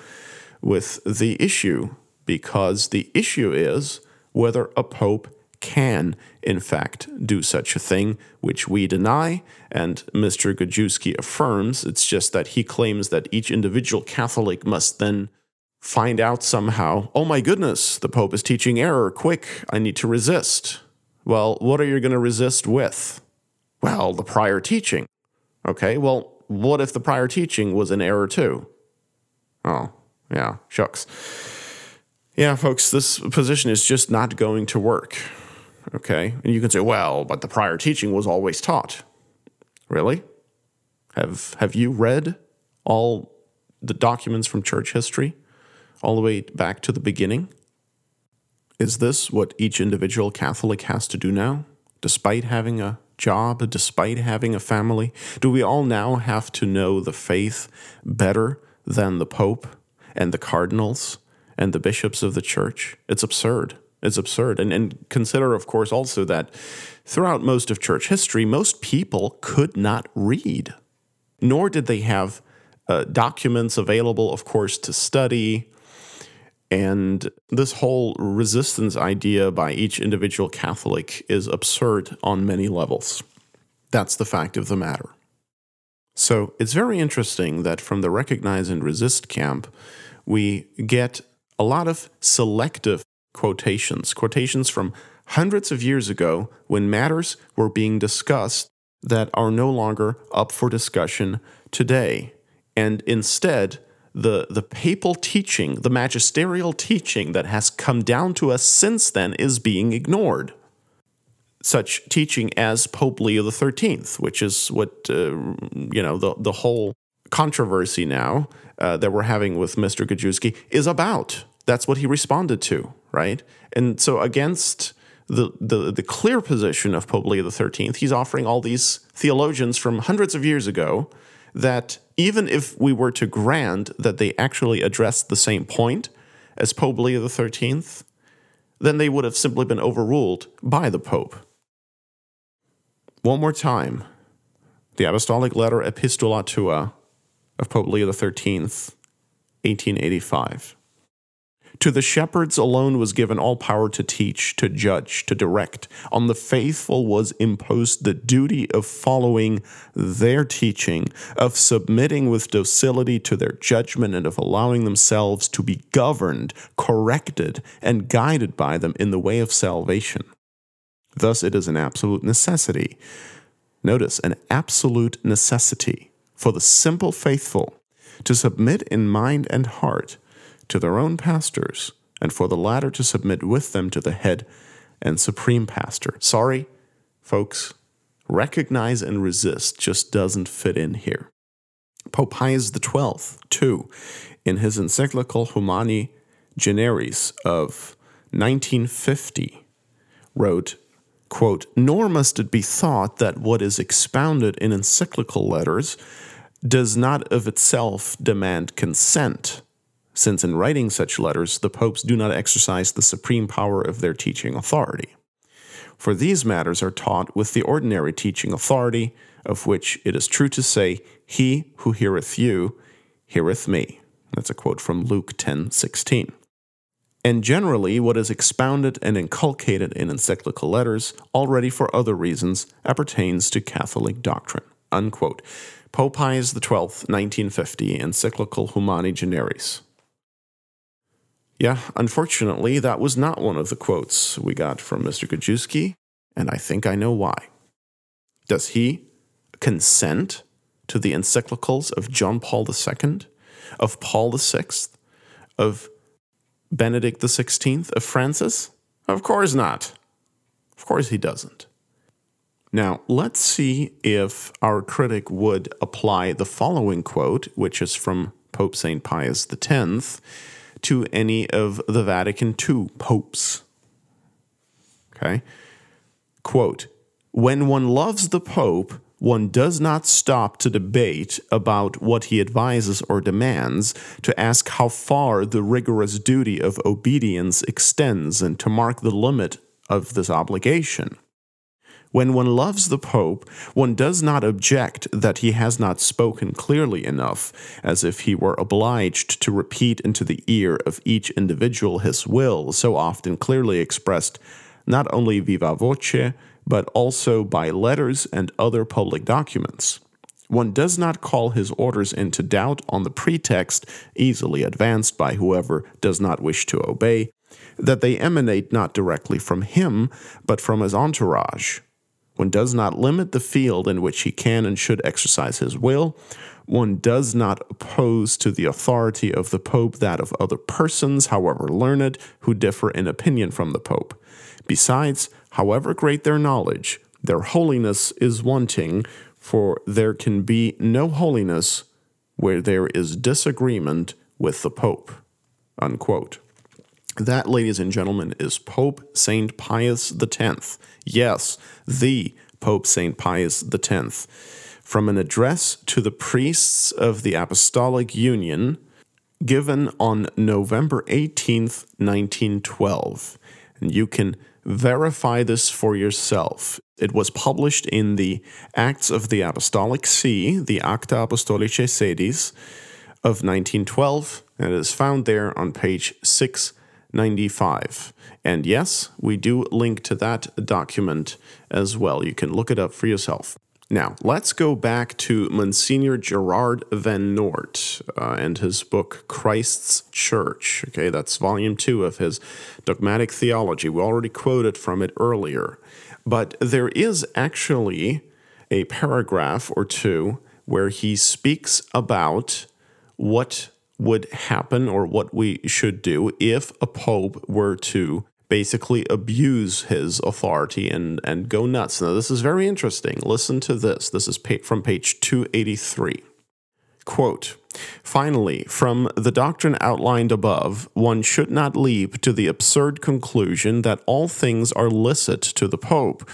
with the issue, because the issue is whether a pope can, in fact, do such a thing, which we deny, and Mr. Gajewski affirms. It's just that he claims that each individual Catholic must then find out somehow, oh my goodness, the Pope is teaching error. Quick, I need to resist. Well, what are you going to resist with? Well, the prior teaching. Okay, well, what if the prior teaching was an error too? Oh, yeah, shucks. Yeah, folks, this position is just not going to work. Okay, and you can say, well, but the prior teaching was always taught. Really? Have have you read all the documents from church history, all the way back to the beginning? Is this what each individual Catholic has to do now, despite having a job, despite having a family? Do we all now have to know the faith better than the Pope and the cardinals and the bishops of the church? It's absurd. It's absurd. And, and consider, of course, also that throughout most of church history, most people could not read, nor did they have uh, documents available, of course, to study and this whole resistance idea by each individual Catholic is absurd on many levels. That's the fact of the matter. So it's very interesting that from the recognize and resist camp, we get a lot of selective quotations, quotations from hundreds of years ago when matters were being discussed that are no longer up for discussion today. And instead, the, the papal teaching, the magisterial teaching that has come down to us since then is being ignored. Such teaching as Pope Leo XIII, which is what, uh, you know, the, the whole controversy now uh, that we're having with Mr. Gajewski is about. That's what he responded to, right? And so against the, the, the clear position of Pope Leo XIII, he's offering all these theologians from hundreds of years ago that even if we were to grant that they actually addressed the same point as Pope Leo XIII, then they would have simply been overruled by the Pope. One more time the Apostolic Letter Epistola Tua of Pope Leo XIII, 1885. To the shepherds alone was given all power to teach, to judge, to direct. On the faithful was imposed the duty of following their teaching, of submitting with docility to their judgment, and of allowing themselves to be governed, corrected, and guided by them in the way of salvation. Thus, it is an absolute necessity. Notice, an absolute necessity for the simple faithful to submit in mind and heart to their own pastors, and for the latter to submit with them to the head and supreme pastor. Sorry, folks, recognize and resist just doesn't fit in here. Pope Pius XII, too, in his encyclical Humani Generis of 1950, wrote, quote, Nor must it be thought that what is expounded in encyclical letters does not of itself demand consent since in writing such letters, the popes do not exercise the supreme power of their teaching authority. For these matters are taught with the ordinary teaching authority, of which it is true to say, He who heareth you, heareth me. That's a quote from Luke 10 16. And generally, what is expounded and inculcated in encyclical letters, already for other reasons, appertains to Catholic doctrine. Unquote. Pope Pius XII, 1950, Encyclical Humani Generis. Yeah, unfortunately, that was not one of the quotes we got from Mr. Gajewski, and I think I know why. Does he consent to the encyclicals of John Paul II, of Paul VI, of Benedict XVI, of Francis? Of course not. Of course he doesn't. Now, let's see if our critic would apply the following quote, which is from Pope St. Pius X to any of the Vatican II popes. Okay? Quote When one loves the Pope, one does not stop to debate about what he advises or demands, to ask how far the rigorous duty of obedience extends, and to mark the limit of this obligation. When one loves the Pope, one does not object that he has not spoken clearly enough, as if he were obliged to repeat into the ear of each individual his will, so often clearly expressed not only viva voce, but also by letters and other public documents. One does not call his orders into doubt on the pretext, easily advanced by whoever does not wish to obey, that they emanate not directly from him, but from his entourage. One does not limit the field in which he can and should exercise his will. One does not oppose to the authority of the Pope that of other persons, however learned, who differ in opinion from the Pope. Besides, however great their knowledge, their holiness is wanting, for there can be no holiness where there is disagreement with the Pope. Unquote. That, ladies and gentlemen, is Pope St. Pius X. Yes, the Pope St. Pius X. From an address to the priests of the Apostolic Union given on November 18th, 1912. And you can verify this for yourself. It was published in the Acts of the Apostolic See, the Acta Apostolicae Sedis of 1912, and it is found there on page 6 95. And yes, we do link to that document as well. You can look it up for yourself. Now, let's go back to Monsignor Gerard Van Noort uh, and his book, Christ's Church. Okay, that's volume two of his dogmatic theology. We already quoted from it earlier. But there is actually a paragraph or two where he speaks about what would happen or what we should do if a pope were to basically abuse his authority and, and go nuts. Now, this is very interesting. Listen to this. This is from page 283. Quote, Finally, from the doctrine outlined above, one should not leap to the absurd conclusion that all things are licit to the Pope,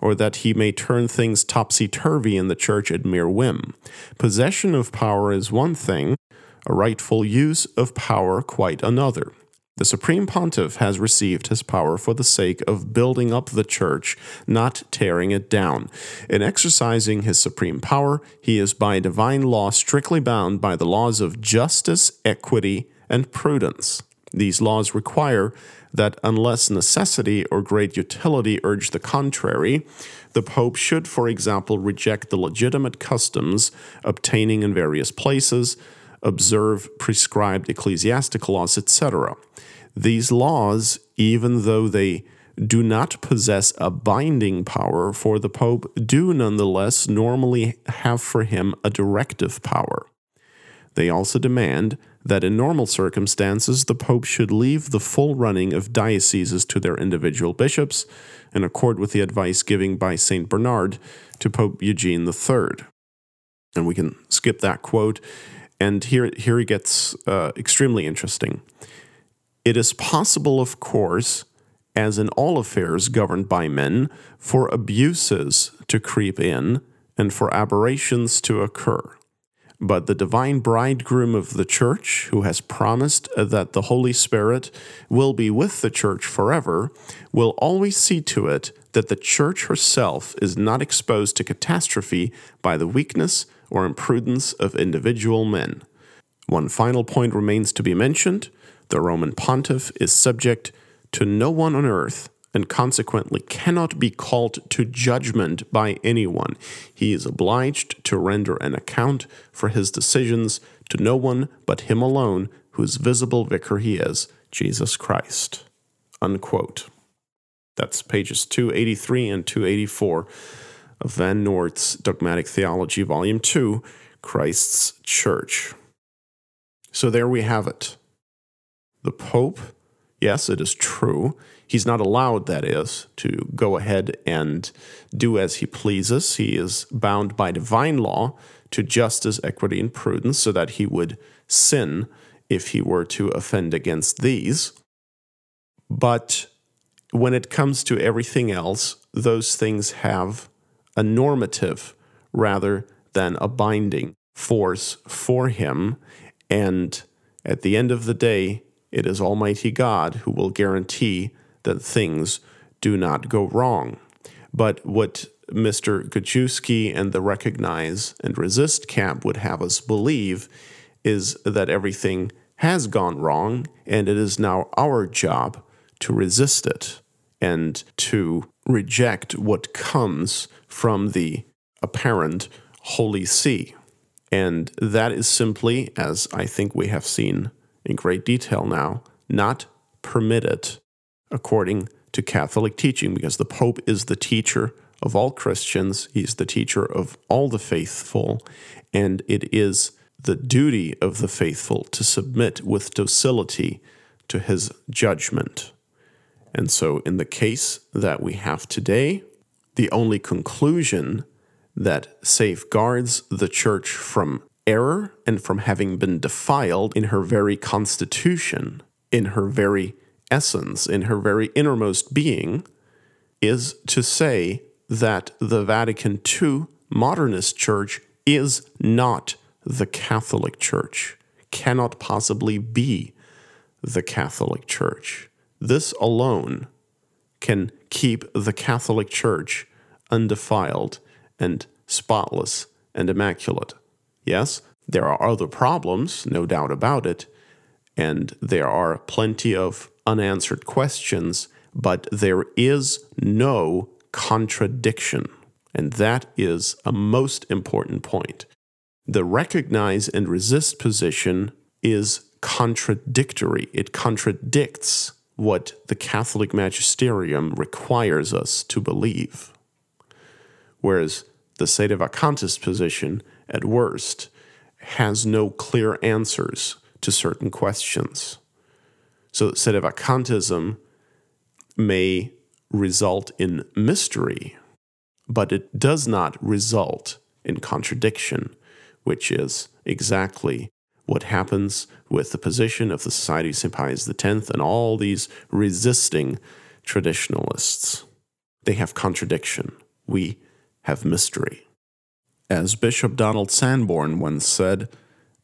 or that he may turn things topsy turvy in the Church at mere whim. Possession of power is one thing, a rightful use of power quite another. The Supreme Pontiff has received his power for the sake of building up the Church, not tearing it down. In exercising his supreme power, he is by divine law strictly bound by the laws of justice, equity, and prudence. These laws require that unless necessity or great utility urge the contrary, the Pope should, for example, reject the legitimate customs obtaining in various places, observe prescribed ecclesiastical laws, etc. These laws, even though they do not possess a binding power for the Pope, do nonetheless normally have for him a directive power. They also demand that in normal circumstances the Pope should leave the full running of dioceses to their individual bishops, in accord with the advice given by St. Bernard to Pope Eugene III. And we can skip that quote and here, here it gets uh, extremely interesting. It is possible, of course, as in all affairs governed by men, for abuses to creep in and for aberrations to occur. But the divine bridegroom of the church, who has promised that the Holy Spirit will be with the church forever, will always see to it that the church herself is not exposed to catastrophe by the weakness or imprudence of individual men. One final point remains to be mentioned the Roman pontiff is subject to no one on earth and consequently cannot be called to judgment by anyone. He is obliged to render an account for his decisions to no one but him alone, whose visible vicar he is, Jesus Christ. Unquote. That's pages 283 and 284 of Van Noort's Dogmatic Theology, Volume 2, Christ's Church. So there we have it. The Pope, yes, it is true. He's not allowed, that is, to go ahead and do as he pleases. He is bound by divine law to justice, equity, and prudence, so that he would sin if he were to offend against these. But when it comes to everything else, those things have a normative rather than a binding force for him. And at the end of the day, it is Almighty God who will guarantee that things do not go wrong. But what Mr. Gajewski and the Recognize and Resist camp would have us believe is that everything has gone wrong, and it is now our job to resist it and to reject what comes from the apparent Holy See. And that is simply, as I think we have seen in great detail now, not permitted according to Catholic teaching, because the Pope is the teacher of all Christians, he's the teacher of all the faithful, and it is the duty of the faithful to submit with docility to his judgment. And so, in the case that we have today, the only conclusion that safeguards the church from error and from having been defiled in her very constitution, in her very essence, in her very innermost being, is to say that the Vatican II modernist church is not the Catholic Church, cannot possibly be the Catholic Church. This alone can keep the Catholic Church undefiled and spotless and immaculate. Yes, there are other problems, no doubt about it, and there are plenty of unanswered questions, but there is no contradiction. And that is a most important point. The recognize and resist position is contradictory, it contradicts what the Catholic magisterium requires us to believe. Whereas the sedevacantist position, at worst, has no clear answers to certain questions. So, sedevacantism may result in mystery, but it does not result in contradiction, which is exactly what happens with the position of the Society of St. Pius X and all these resisting traditionalists. They have contradiction. We have mystery. As Bishop Donald Sanborn once said,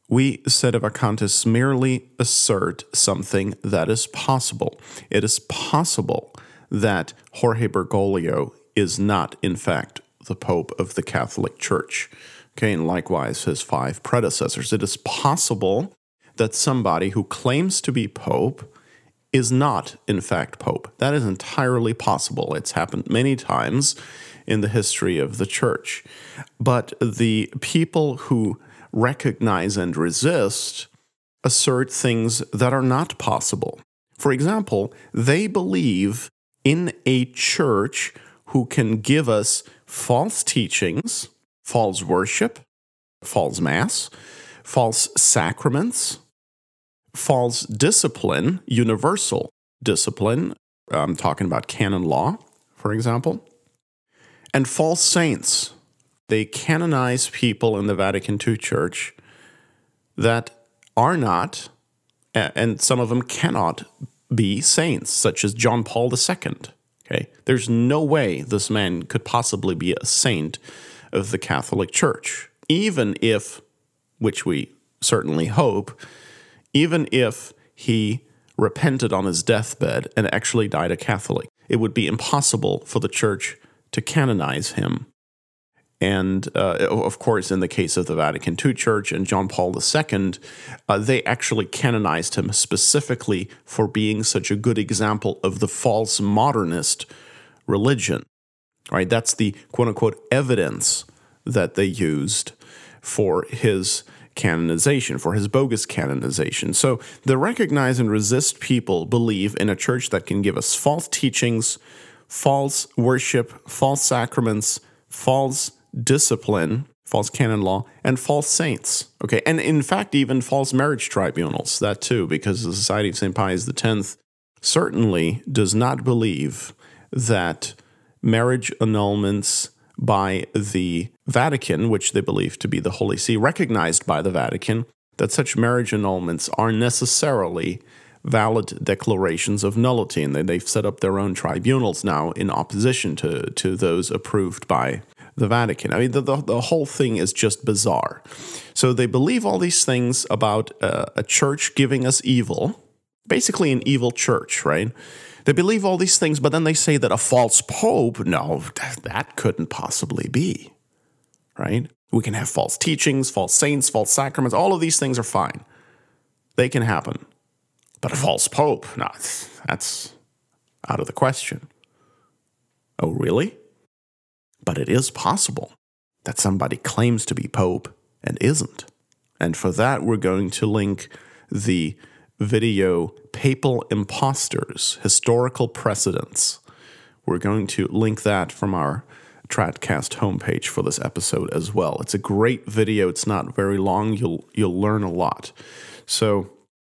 we sedevacantists merely assert something that is possible. It is possible that Jorge Bergoglio is not, in fact, the Pope of the Catholic Church. Okay, and likewise his five predecessors. It is possible that somebody who claims to be Pope is not, in fact, Pope. That is entirely possible. It's happened many times in the history of the church. But the people who recognize and resist assert things that are not possible. For example, they believe in a church who can give us false teachings, false worship, false mass, false sacraments, false discipline, universal discipline. I'm talking about canon law, for example, and false saints. They canonize people in the Vatican II church that are not, and some of them cannot be saints, such as John Paul II. Okay, there's no way this man could possibly be a saint of the Catholic Church, even if, which we certainly hope, even if he repented on his deathbed and actually died a Catholic. It would be impossible for the church to canonize him. And uh, of course, in the case of the Vatican II Church and John Paul II, uh, they actually canonized him specifically for being such a good example of the false modernist religion. Right? That's the quote unquote evidence that they used for his canonization, for his bogus canonization. So the recognize and resist people believe in a church that can give us false teachings, false worship, false sacraments, false discipline, false canon law, and false saints. Okay, and in fact, even false marriage tribunals, that too, because the Society of St. Pius X certainly does not believe that marriage annulments by the Vatican, which they believe to be the Holy See, recognized by the Vatican, that such marriage annulments are necessarily valid declarations of nullity, and they've set up their own tribunals now in opposition to, to those approved by the Vatican. I mean, the, the, the whole thing is just bizarre. So they believe all these things about uh, a church giving us evil, basically an evil church, right? They believe all these things, but then they say that a false pope, no, that couldn't possibly be, right? We can have false teachings, false saints, false sacraments, all of these things are fine. They can happen. But a false pope, no, that's out of the question. Oh, really? But it is possible that somebody claims to be Pope and isn't. And for that, we're going to link the video Papal Imposters Historical Precedents. We're going to link that from our Tradcast homepage for this episode as well. It's a great video. It's not very long. You'll you'll learn a lot. So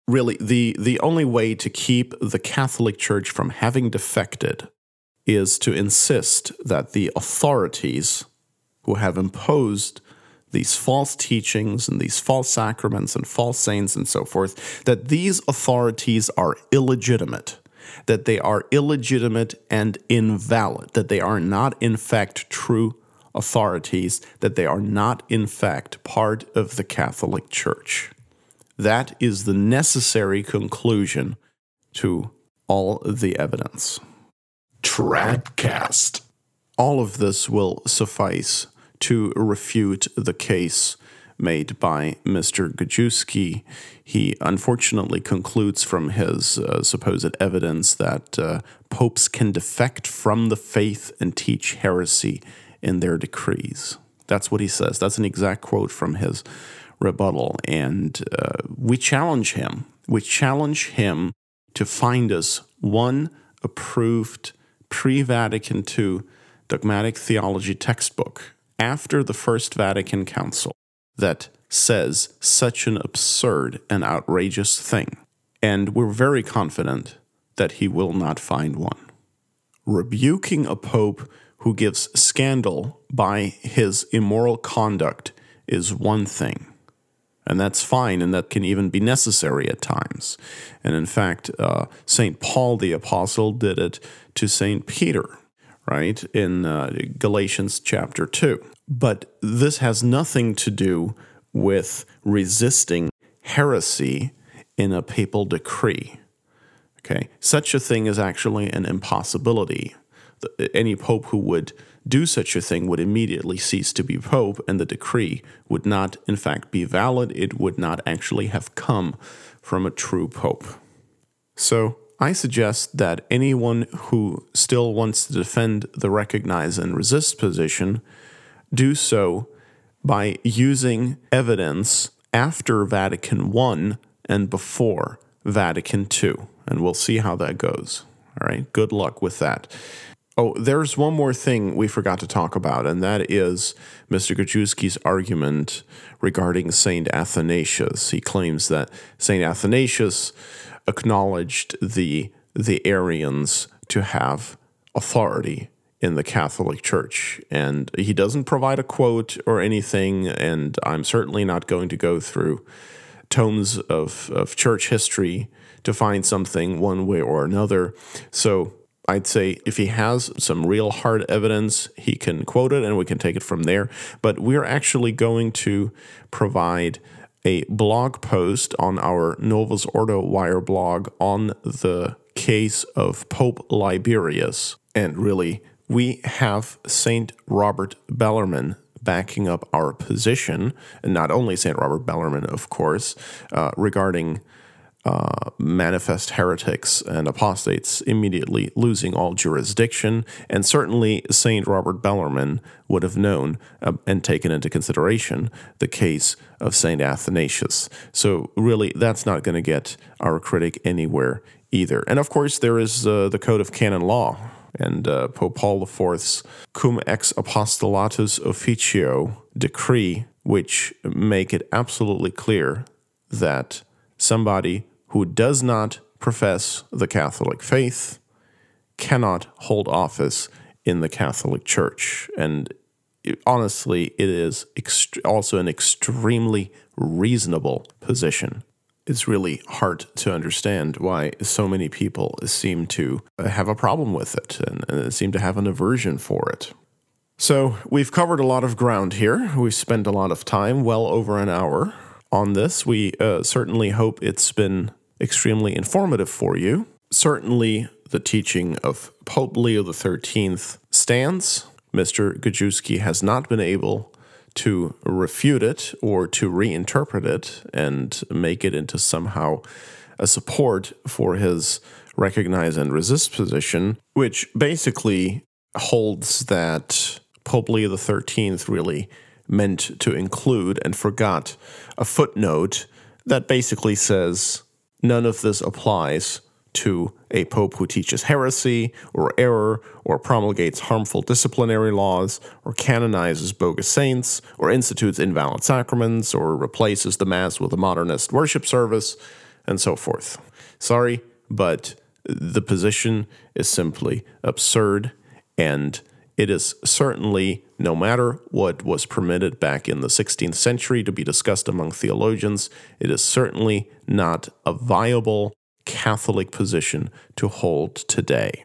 really the the only way to keep the Catholic Church from having defected is to insist that the authorities who have imposed these false teachings and these false sacraments and false saints and so forth, that these authorities are illegitimate, that they are illegitimate and invalid, that they are not, in fact, true authorities, that they are not, in fact, part of the Catholic Church. That is the necessary conclusion to all the evidence. Tradcast. All of this will suffice to refute the case made by Mr. Gajewski. He unfortunately concludes from his uh, supposed evidence that uh, popes can defect from the faith and teach heresy in their decrees. That's what he says. That's an exact quote from his rebuttal. And uh, we challenge him. We challenge him to find us one approved pre Vatican II dogmatic theology textbook after the First Vatican Council that says such an absurd and outrageous thing. And we're very confident that he will not find one. Rebuking a pope who gives scandal by his immoral conduct is one thing. And that's fine, and that can even be necessary at times. And in fact, uh, St. Paul the Apostle did it to St. Peter, right, in uh, Galatians chapter 2. But this has nothing to do with resisting heresy in a papal decree. Okay, such a thing is actually an impossibility. Any pope who would do such a thing would immediately cease to be pope, and the decree would not, in fact, be valid. It would not actually have come from a true pope. So, I suggest that anyone who still wants to defend the recognize and resist position do so by using evidence after Vatican I and before Vatican II. And we'll see how that goes. All right, good luck with that. Oh, there's one more thing we forgot to talk about, and that is Mr. Gajewski's argument regarding St. Athanasius. He claims that St. Athanasius acknowledged the, the Arians to have authority in the Catholic Church. And he doesn't provide a quote or anything, and I'm certainly not going to go through tomes of, of church history to find something one way or another. So I'd say if he has some real hard evidence, he can quote it and we can take it from there. But we're actually going to provide a blog post on our Novus Ordo Wire blog on the case of Pope Liberius. And really, we have St. Robert Bellarmine backing up our position, and not only St. Robert Bellarmine, of course, uh, regarding uh, manifest heretics and apostates immediately losing all jurisdiction. And certainly, St. Robert Bellarmine would have known uh, and taken into consideration the case of St. Athanasius. So, really, that's not going to get our critic anywhere either. And of course, there is uh, the Code of Canon Law. And uh, Pope Paul IV's Cum ex apostolatus officio decree, which make it absolutely clear that somebody who does not profess the Catholic faith cannot hold office in the Catholic Church. And it, honestly, it is ext- also an extremely reasonable position. It's really hard to understand why so many people seem to have a problem with it and, and seem to have an aversion for it. So, we've covered a lot of ground here. We've spent a lot of time, well over an hour, on this. We uh, certainly hope it's been extremely informative for you. Certainly, the teaching of Pope Leo XIII stands. Mr. Gajewski has not been able to refute it or to reinterpret it and make it into somehow a support for his recognize and resist position, which basically holds that Pope Leo XIII really meant to include and forgot a footnote that basically says none of this applies to a pope who teaches heresy or error or promulgates harmful disciplinary laws or canonizes bogus saints or institutes invalid sacraments or replaces the mass with a modernist worship service and so forth. Sorry, but the position is simply absurd and it is certainly, no matter what was permitted back in the 16th century to be discussed among theologians, it is certainly not a viable Catholic position to hold today.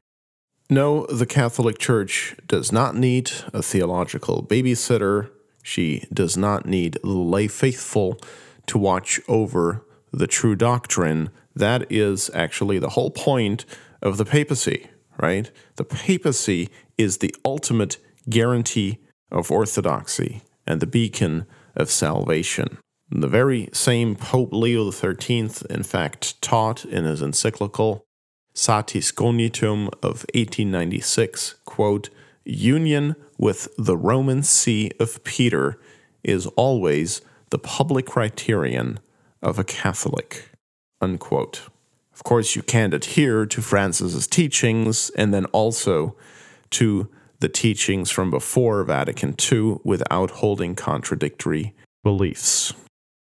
No, the Catholic Church does not need a theological babysitter. She does not need the lay faithful to watch over the true doctrine. That is actually the whole point of the papacy, right? The papacy is the ultimate guarantee of orthodoxy and the beacon of salvation. The very same Pope Leo XIII, in fact, taught in his encyclical Satis Cognitum of 1896, quote, Union with the Roman See of Peter is always the public criterion of a Catholic, unquote. Of course, you can't adhere to Francis's teachings and then also to the teachings from before Vatican II without holding contradictory beliefs.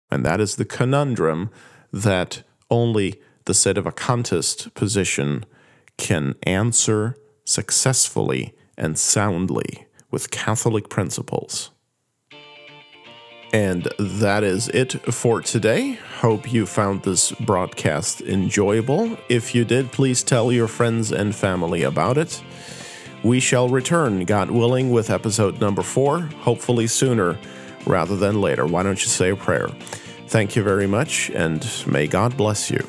And that is the conundrum that only the sedevacantist position can answer successfully and soundly with Catholic principles. And that is it for today. Hope you found this broadcast enjoyable. If you did, please tell your friends and family about it. We shall return, God willing, with episode number four, hopefully sooner rather than later. Why don't you say a prayer? Thank you very much, and may God bless you.